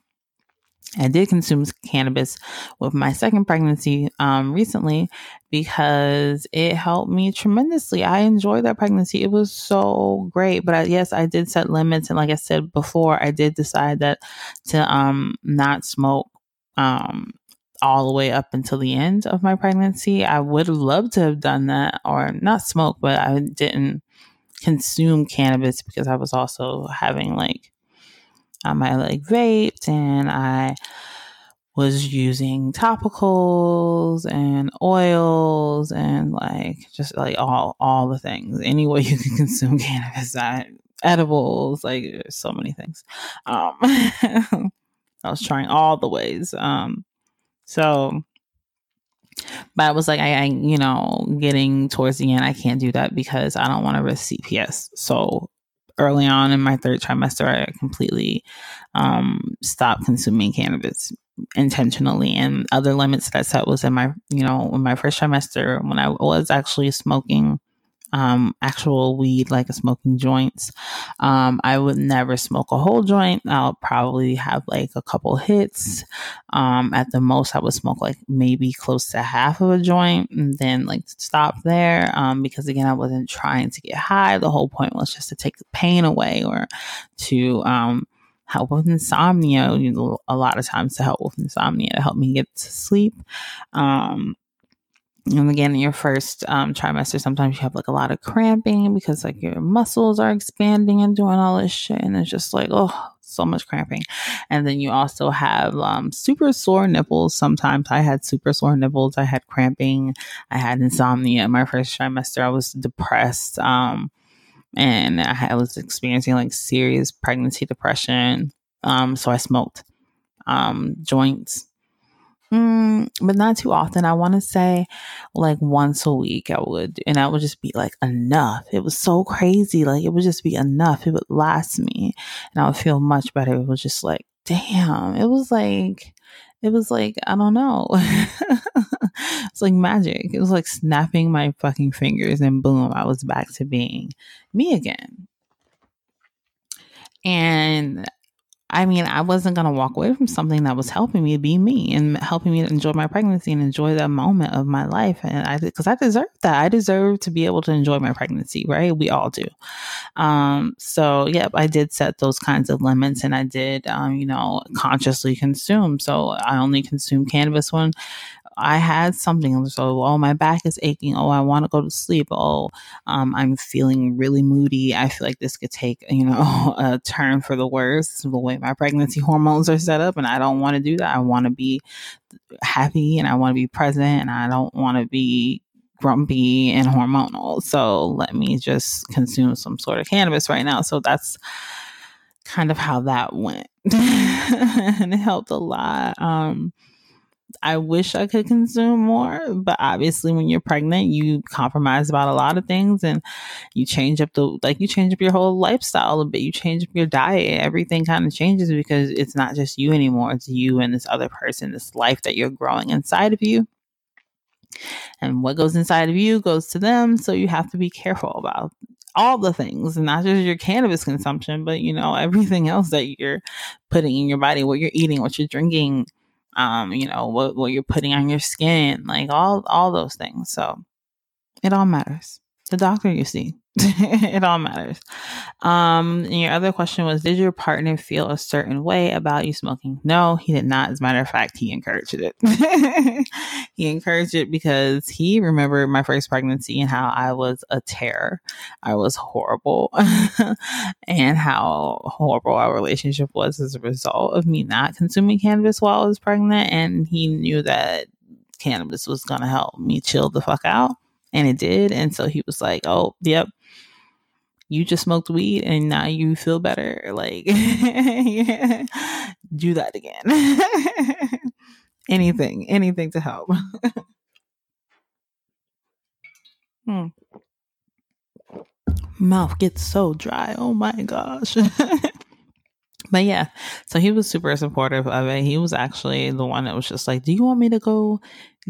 I did consume cannabis with my second pregnancy um, recently because it helped me tremendously. I enjoyed that pregnancy. It was so great. But I, yes, I did set limits. And like I said before, I did decide that to um, not smoke um, all the way up until the end of my pregnancy. I would have loved to have done that or not smoke, but I didn't consume cannabis because I was also having like um, I like vaped and I was using topicals and oils and like just like all all the things. Any way you can consume cannabis, edibles, like so many things. Um, I was trying all the ways. Um, so but I was like, I, I, you know, getting towards the end, I can't do that because I don't want to risk CPS. So early on in my third trimester, I completely um, stopped consuming cannabis intentionally. And other limits that I set was in my, you know, in my first trimester when I was actually smoking um, actual weed, like smoking joints. Um, I would never smoke a whole joint. I'll probably have like a couple hits. Um, at the most, I would smoke like maybe close to half of a joint and then like stop there. Um, because again, I wasn't trying to get high. The whole point was just to take the pain away or to, um, help with insomnia. You know, a lot of times to help with insomnia to help me get to sleep. Um, and again in your first um, trimester sometimes you have like a lot of cramping because like your muscles are expanding and doing all this shit and it's just like oh so much cramping. And then you also have um, super sore nipples. Sometimes i had super sore nipples. I had cramping. I had insomnia. My first trimester i was depressed um, and I, was experiencing like serious pregnancy depression. Um, so i smoked um, joints Mm, but not too often. I want to say like once a week I would, and that would just be like enough. It was so crazy. Like it would just be enough. It would last me and I would feel much better. It was just like, damn. It was like, it was like, I don't know. it's like magic. It was like snapping my fucking fingers and boom, I was back to being me again. And I mean, I wasn't going to walk away from something that was helping me be me and helping me enjoy my pregnancy and enjoy that moment of my life. And I, because I deserve that. I deserve to be able to enjoy my pregnancy, right? We all do. Um, so, yep, I did set those kinds of limits and I did, um, you know, consciously consume. So I only consume cannabis when I had something. So, oh, my back is aching. Oh, I want to go to sleep. Oh, um, I'm feeling really moody. I feel like this could take, you know, a turn for the worse the way my pregnancy hormones are set up. And I don't want to do that. I want to be happy and I want to be present and I don't want to be grumpy and hormonal. So let me just consume some sort of cannabis right now. So that's kind of how that went. and it helped a lot. Um, I wish I could consume more, but obviously when you're pregnant, you compromise about a lot of things and you change up the like you change up your whole lifestyle a bit. You change up your diet. Everything kind of changes because it's not just you anymore. It's you and this other person, this life that you're growing inside of you. And what goes inside of you goes to them, so you have to be careful about all the things, and not just your cannabis consumption, but you know, everything else that you're putting in your body, what you're eating, what you're drinking, um, you know, what, what you're putting on your skin, like all, all those things. So it all matters. The doctor you see, it all matters. Um, and your other question was, did your partner feel a certain way about you smoking? No, he did not. As a matter of fact, he encouraged it. he encouraged it because he remembered my first pregnancy and how I was a terror. I was horrible and how horrible our relationship was as a result of me not consuming cannabis while I was pregnant. And he knew that cannabis was going to help me chill the fuck out and it did. And so he was like, "Oh, yep, you just smoked weed and now you feel better. Like, do that again. anything, anything to help." hmm. Mouth gets so dry. Oh my gosh. but yeah, so he was super supportive of it. He was actually the one that was just like, "Do you want me to go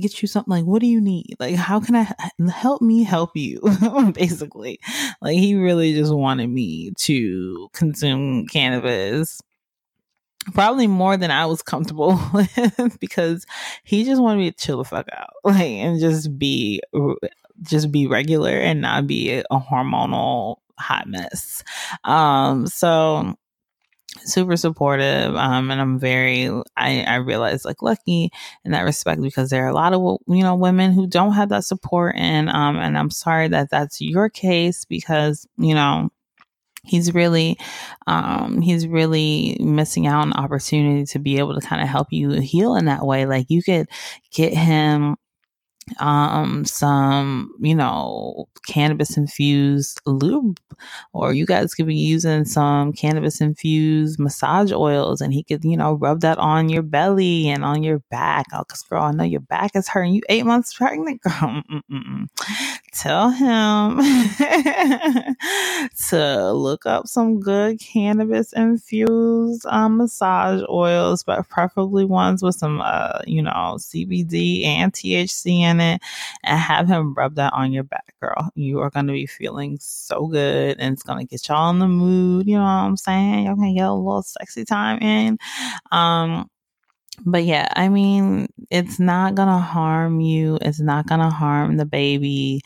get you something? Like, what do you need? Like, how can I help me help you?" Basically, like he really just wanted me to consume cannabis probably more than I was comfortable with because he just wanted me to chill the fuck out, like, and just be just be regular and not be a hormonal hot mess. Um, so super supportive um and i'm very i i realize like lucky in that respect because there are a lot of you know women who don't have that support and um and i'm sorry that that's your case because you know he's really um he's really missing out on opportunity to be able to kind of help you heal in that way. Like you could get him um some you know cannabis infused lube or you guys could be using some cannabis infused massage oils and he could you know rub that on your belly and on your back. Oh cuz girl I know your back is hurting. You 8 months pregnant girl. Mm-mm-mm. tell him to look up some good cannabis infused um, massage oils but preferably ones with some uh you know CBD and THC in it and have him rub that on your back, girl. You are going to be feeling so good and it's going to get y'all in the mood. You know what I'm saying? Y'all can get a little sexy time in. Um, but yeah, I mean, it's not gonna harm you. It's not gonna harm the baby.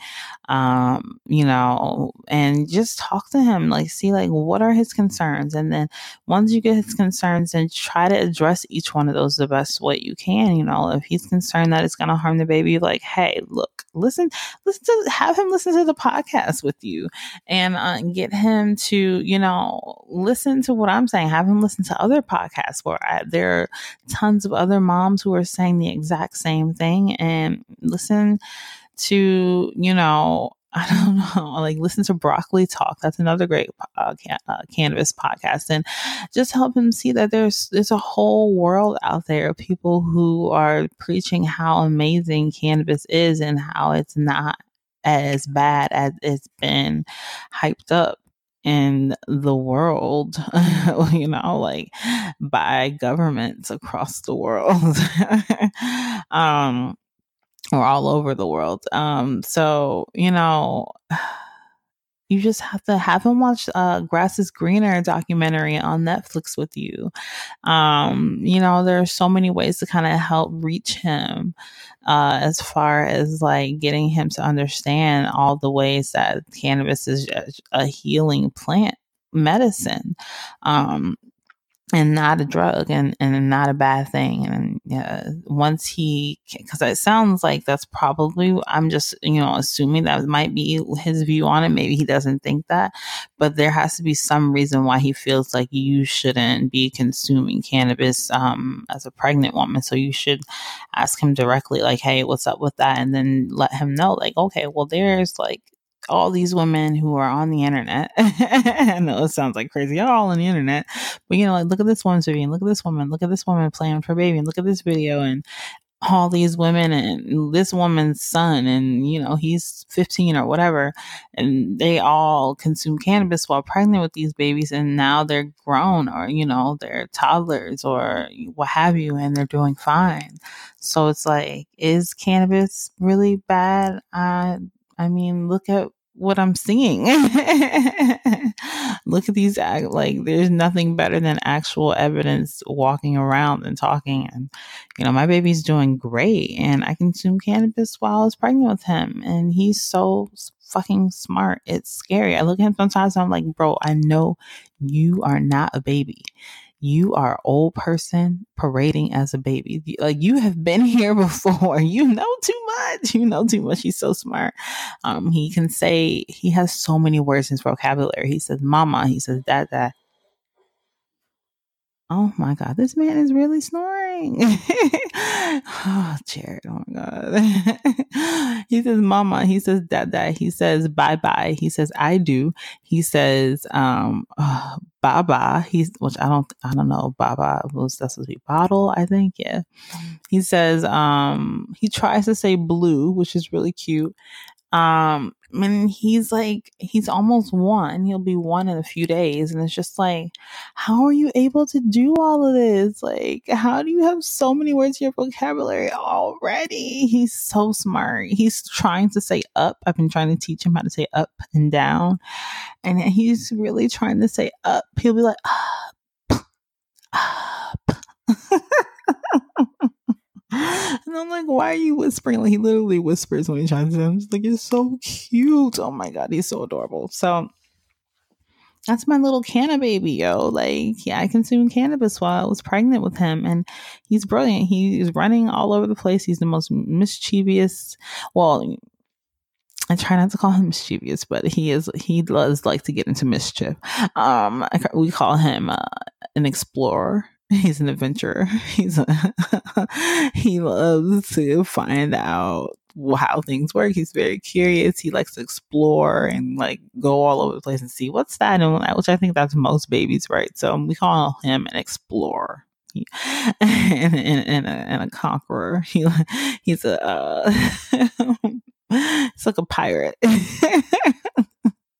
Um, you know, and just talk to him, like see like what are his concerns. And then once you get his concerns, then try to address each one of those the best way you can. You know, if he's concerned that it's gonna harm the baby, like, hey, look, listen, listen to have him listen to the podcast with you and uh, get him to, you know, listen to what I'm saying. Have him listen to other podcasts where I, there are tons tons of other moms who are saying the exact same thing and listen to, you know, I don't know, like listen to Broccoli Talk. That's another great uh, can- uh, cannabis podcast, and just help him see that there's there's a whole world out there of people who are preaching how amazing cannabis is and how it's not as bad as it's been hyped up in the world, you know, like by governments across the world, um, or all over the world. Um, so, you know, you just have to have him watch uh, Grass is Greener documentary on Netflix with you. Um, you know, there are so many ways to kind of help reach him uh, as far as like getting him to understand all the ways that cannabis is a healing plant medicine. Um, and not a drug and, and not a bad thing. And yeah, once he, because it sounds like that's probably, I'm just, you know, assuming that might be his view on it. Maybe he doesn't think that, but there has to be some reason why he feels like you shouldn't be consuming cannabis um, as a pregnant woman. So you should ask him directly, like, hey, what's up with that? And then let him know, like, okay, well, there's like, all these women who are on the internet. I know it sounds like crazy, Y'all on the internet, but you know, like look at this woman's video, look at this woman, look at this woman playing for baby, and look at this video, and all these women and this woman's son and you know he's 15 or whatever. And they all consume cannabis while pregnant with these babies. And now they're grown or you know they're toddlers or what have you and they're doing fine. So it's like is cannabis really bad? Uh, I mean, look at what I'm seeing. Look at these act like there's nothing better than actual evidence walking around and talking. And you know, my baby's doing great, and I consume cannabis while I was pregnant with him, and he's so fucking smart. It's scary. I look at him sometimes. And I'm like, bro, I know you are not a baby you are old person parading as a baby. Like you have been here before. You know too much. You know too much. He's so smart. Um, he can say he has so many words in his vocabulary. He says mama. He says dad dad. Oh my God, this man is really snoring. oh, Jared, oh my God. he says, Mama. He says, Dad, Dad. He says, Bye bye. He says, I do. He says, um, oh, Baba. He's, which I don't, I don't know. Baba was, that's supposed to be bottle, I think. Yeah. He says, um, he tries to say blue, which is really cute. Um, and he's like, he's almost one. He'll be one in a few days. And it's just like, how are you able to do all of this? Like, how do you have so many words in your vocabulary already? He's so smart. He's trying to say up. I've been trying to teach him how to say up and down. And he's really trying to say up. He'll be like, up, up. And I'm like, why are you whispering? Like he literally whispers when he tries to. I'm just like, it's so cute. Oh my god, he's so adorable. So that's my little canna baby, yo. Like, yeah, I consumed cannabis while I was pregnant with him, and he's brilliant. He's running all over the place. He's the most mischievous. Well, I try not to call him mischievous, but he is. He does like to get into mischief. Um, we call him uh, an explorer he's an adventurer. He's a, he loves to find out how things work. He's very curious. He likes to explore and like go all over the place and see what's that and that, which I think that's most babies, right? So we call him an explorer. and, and, and, a, and a conqueror. He, he's a, uh, it's like a pirate.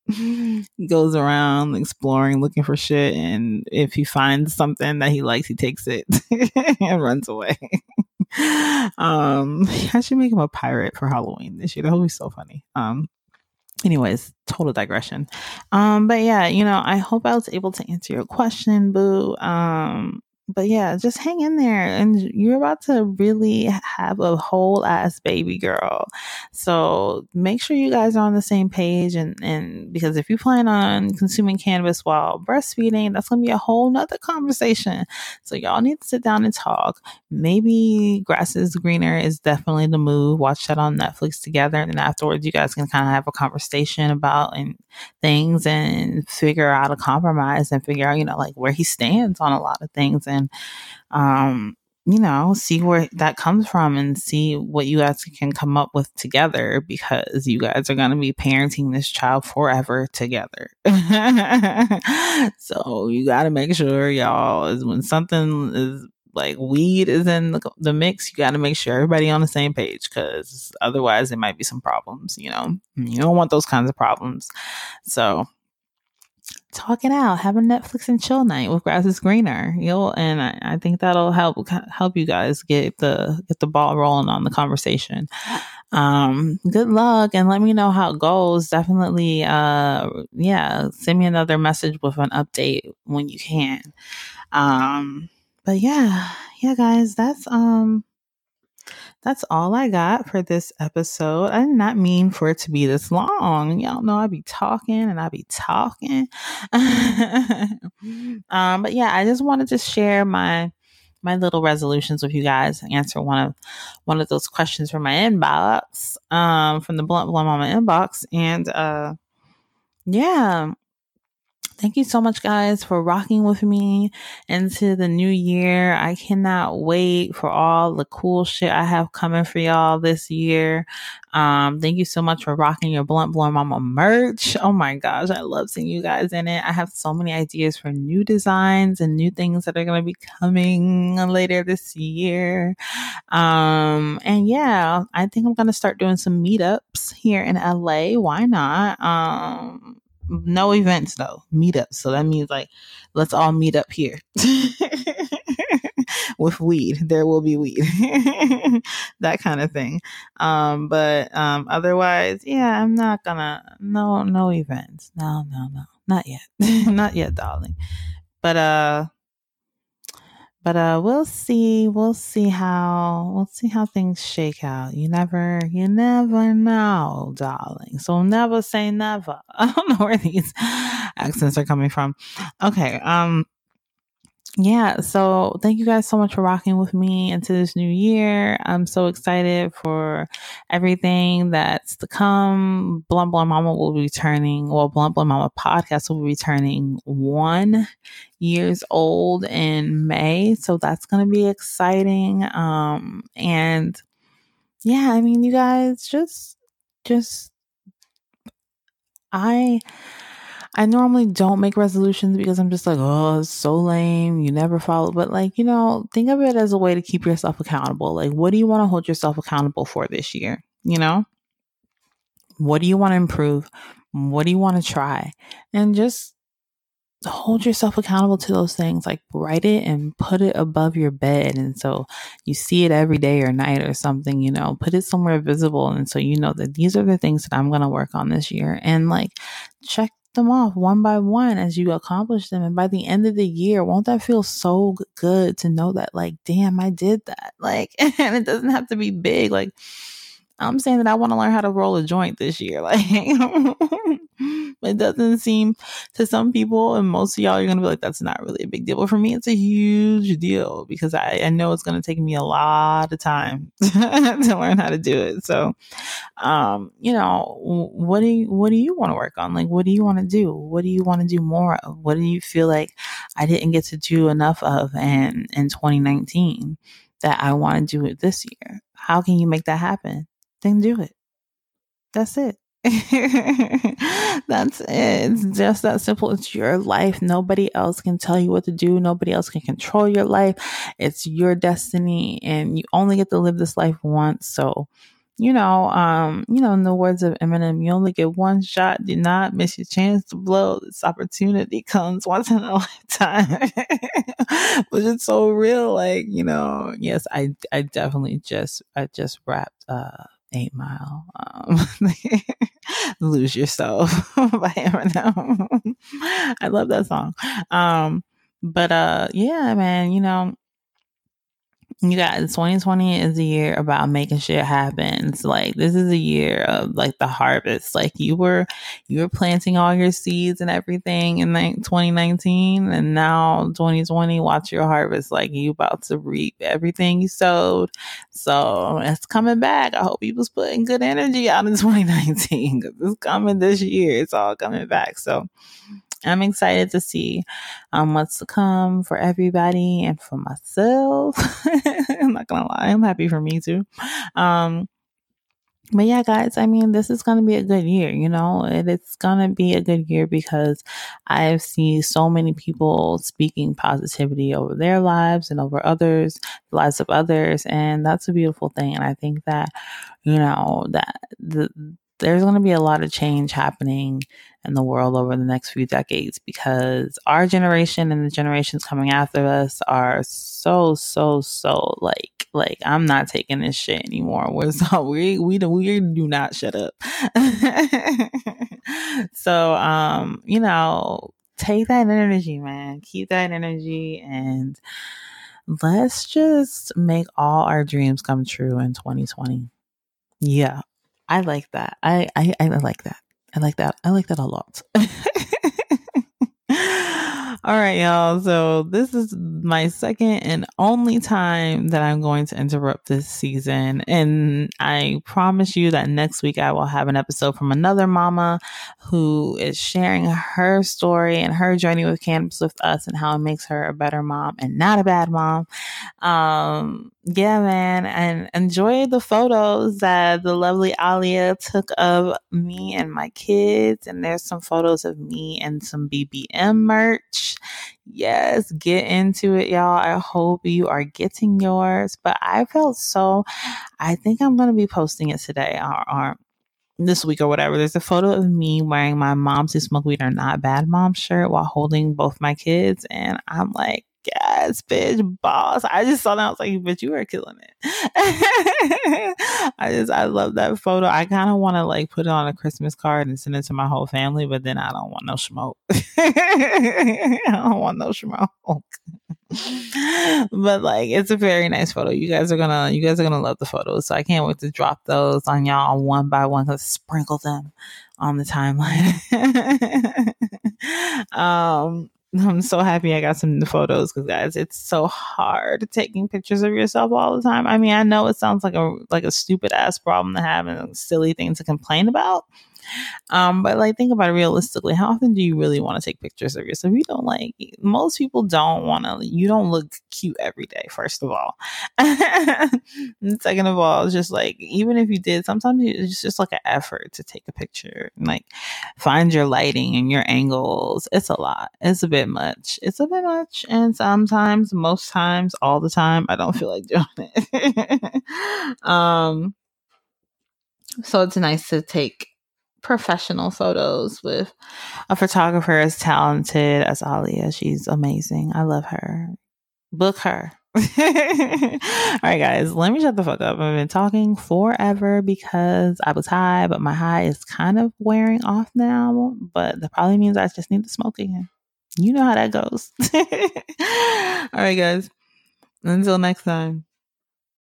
He goes around exploring, looking for shit, and if he finds something that he likes, he takes it and runs away. um, I should make him a pirate for Halloween this year. That would be so funny. Um, anyways, total digression. Um, but yeah, you know, I hope I was able to answer your question, Boo. Um, but yeah, just hang in there and you're about to really have a whole ass baby girl. So make sure you guys are on the same page and, and because if you plan on consuming cannabis while breastfeeding, that's gonna be a whole nother conversation. So y'all need to sit down and talk. Maybe grass is greener is definitely the move. Watch that on Netflix together and then afterwards you guys can kind of have a conversation about and things and figure out a compromise and figure out, you know, like where he stands on a lot of things and and um, you know, see where that comes from and see what you guys can come up with together because you guys are going to be parenting this child forever together. so you got to make sure y'all is when something is like weed is in the, the mix, you got to make sure everybody on the same page because otherwise there might be some problems, you know. You don't want those kinds of problems. So talk it out. Have a Netflix and chill night with Grass is Greener. You'll and I, I, think that'll help help you guys get the get the ball rolling on the conversation. Um, good luck and let me know how it goes. Definitely uh yeah, send me another message with an update when you can. Um but yeah, yeah guys, that's um that's all I got for this episode. I did not mean for it to be this long. Y'all know I be talking and I be talking. um, but yeah, I just wanted to share my my little resolutions with you guys. Answer one of one of those questions from my inbox, um, from the Blunt Blowin Mama inbox, and uh, yeah, Thank you so much, guys, for rocking with me into the new year. I cannot wait for all the cool shit I have coming for y'all this year. Um, thank you so much for rocking your Blunt Blowin Mama merch. Oh my gosh, I love seeing you guys in it. I have so many ideas for new designs and new things that are going to be coming later this year. Um, and yeah, I think I'm going to start doing some meetups here in LA. Why not? Um, no events though, meetups. So that means like, let's all meet up here. with weed. There will be weed. that kind of thing. Um, but um, otherwise, yeah, I'm not gonna no no events. No, no, no. Not yet. not yet, darling. But uh but uh we'll see we'll see how we'll see how things shake out. You never you never know darling. So never say never. I don't know where these accents are coming from. Okay um yeah, so thank you guys so much for rocking with me into this new year. I'm so excited for everything that's to come. Blunt Blowin Mama will be turning, well, Blunt Blowin Mama podcast will be turning one years old in May. So that's going to be exciting. Um, and yeah, I mean, you guys just, just, I, I normally don't make resolutions because I'm just like, oh, so lame. You never follow. But like, you know, think of it as a way to keep yourself accountable. Like, what do you want to hold yourself accountable for this year? You know? What do you want to improve? What do you want to try? And just hold yourself accountable to those things. Like write it and put it above your bed. And so you see it every day or night or something, you know, put it somewhere visible. And so you know that these are the things that I'm going to work on this year. And like check them off one by one as you accomplish them. And by the end of the year, won't that feel so good to know that, like, damn, I did that? Like, and it doesn't have to be big. Like, I'm saying that I want to learn how to roll a joint this year. Like, it doesn't seem to some people, and most of y'all, you're going to be like, that's not really a big deal. But for me, it's a huge deal because I, I know it's going to take me a lot of time to learn how to do it. So, um, you know, what do you, what do you want to work on? Like, what do you want to do? What do you want to do more of? What do you feel like I didn't get to do enough of in, in 2019 that I want to do it this year? How can you make that happen? Then do it. That's it. That's it. It's just that simple. It's your life. Nobody else can tell you what to do. Nobody else can control your life. It's your destiny and you only get to live this life once. So, you know, um, you know, in the words of Eminem, you only get one shot. Do not miss your chance to blow. This opportunity comes once in a lifetime. but it's so real. Like, you know, yes, I I definitely just I just wrapped uh Eight Mile. Um, Lose Yourself by Eminem. I love that song. Um, but uh, yeah, man, you know, you guys 2020 is a year about making shit happen. It's like this is a year of like the harvest. Like you were you were planting all your seeds and everything in like 2019 and now 2020 watch your harvest. Like you about to reap everything you sowed. So it's coming back. I hope you was putting good energy out in 2019 because it's coming this year. It's all coming back. So I'm excited to see um, what's to come for everybody and for myself. I'm not gonna lie, I'm happy for me too. Um, but yeah, guys, I mean, this is going to be a good year, you know, and it's going to be a good year because I've seen so many people speaking positivity over their lives and over others, the lives of others. And that's a beautiful thing. And I think that, you know, that the, there's going to be a lot of change happening in the world over the next few decades because our generation and the generations coming after us are so so so like like I'm not taking this shit anymore. We're so we we do we do not shut up. so um you know take that energy man keep that energy and let's just make all our dreams come true in 2020 yeah I like that. I, I, I like that. I like that. I like that a lot. All right, y'all. So this is my second and only time that I'm going to interrupt this season. And I promise you that next week I will have an episode from another mama who is sharing her story and her journey with cannabis with us and how it makes her a better mom and not a bad mom. Um, yeah, man, and enjoy the photos that the lovely Aleah took of me and my kids. And there's some photos of me and some BBM merch. Yes, get into it, y'all. I hope you are getting yours. But I felt so, I think I'm going to be posting it today or, or this week or whatever. There's a photo of me wearing my Moms Who Smoke Weed Are Not Bad Mom shirt while holding both my kids. And I'm like, yes, bitch, boss. I just saw that. I was like, bitch, you are killing it. I just, I love that photo. I kind of want to like put it on a Christmas card and send it to my whole family, but then I don't want no smoke. I don't want no smoke. but like it's a very nice photo. You guys are gonna you guys are gonna love the photos. So I can't wait to drop those on y'all one by one. Cause sprinkle them on the timeline. um I'm so happy I got some photos because guys, it's so hard taking pictures of yourself all the time. I mean, I know it sounds like a like a stupid ass problem to have and a silly thing to complain about, um, but like think about it realistically. How often do you really want to take pictures of yourself? You don't like most people don't want to. You don't look cute every day. First of all, and second of all, it's just like even if you did, sometimes it's just like an effort to take a picture. Like find your lighting and your angles. It's a lot. It's a bit much. It's a bit much, and sometimes, most times, all the time, I don't feel like doing it. um. So it's nice to take professional photos with a photographer as talented as Aleah. She's amazing. I love her. Book her. All right, guys, let me shut the fuck up. I've been talking forever because I was high, but my high is kind of wearing off now. But that probably means I just need to smoke again. You know how that goes. All right, guys. Until next time.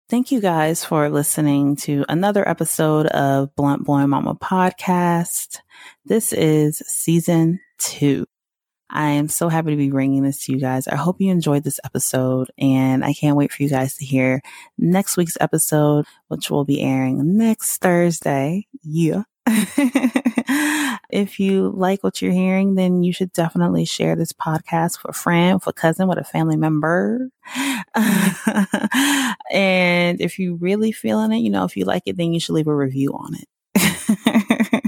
Thank you guys for listening to another episode of Blunt Blowin Mama podcast. This is season two. I am so happy to be bringing this to you guys. I hope you enjoyed this episode and I can't wait for you guys to hear next week's episode, which will be airing next Thursday. Yeah. if you like what you're hearing, then you should definitely share this podcast with a friend, with a cousin, with a family member. and if you really feeling it, you know, if you like it, then you should leave a review on it.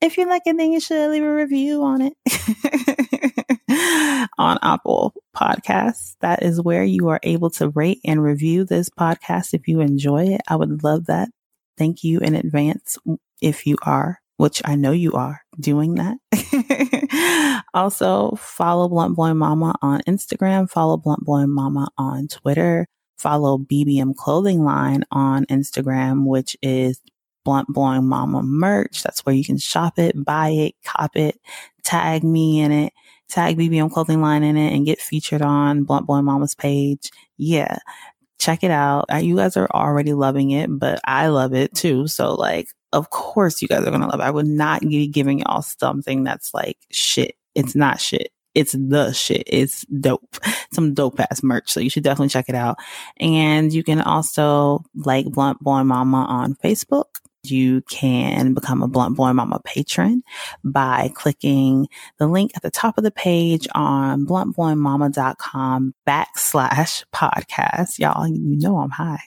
if you like it, then you should leave a review on it on Apple Podcasts. That is where you are able to rate and review this podcast if you enjoy it. I would love that. Thank you in advance if you are, which I know you are doing that. also follow Blunt Blowin Mama on Instagram, follow Blunt Blowin Mama on Twitter, follow BBM Clothing Line on Instagram, which is Blunt Blowin Mama merch. That's where you can shop it, buy it, cop it, tag me in it, tag BBM Clothing Line in it and get featured on Blunt Blowin Mama's page. Yeah. Check it out. You guys are already loving it, but I love it too. So like, of course you guys are going to love it. I would not be giving y'all something that's like shit. It's not shit. It's the shit. It's dope. Some dope ass merch. So you should definitely check it out. And you can also like Blunt Blowin Mama on Facebook you can become a Blunt Blowin Mama patron by clicking the link at the top of the page on bluntblowinmama.com backslash podcast. Y'all, you know I'm high.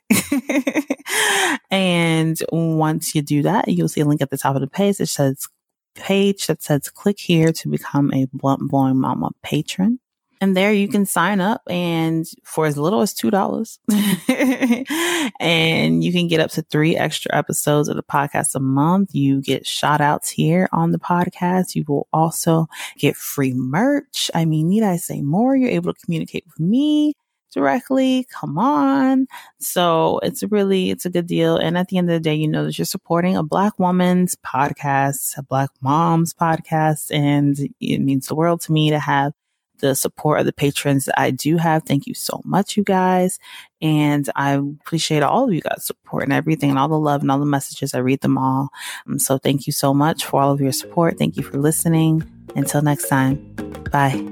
and once you do that, you'll see a link at the top of the page that says page that says click here to become a Blunt Blowin Mama patron. And there you can sign up and for as little as $2. and you can get up to three extra episodes of the podcast a month. You get shout outs here on the podcast. You will also get free merch. I mean, need I say more? You're able to communicate with me directly. Come on. So it's really, it's a good deal. And at the end of the day, you know that you're supporting a black woman's podcast, a black mom's podcast. And it means the world to me to have the support of the patrons that I do have. Thank you so much, you guys. And I appreciate all of you guys' support and everything and all the love and all the messages. I read them all. Um, so thank you so much for all of your support. Thank you for listening. Until next time, bye.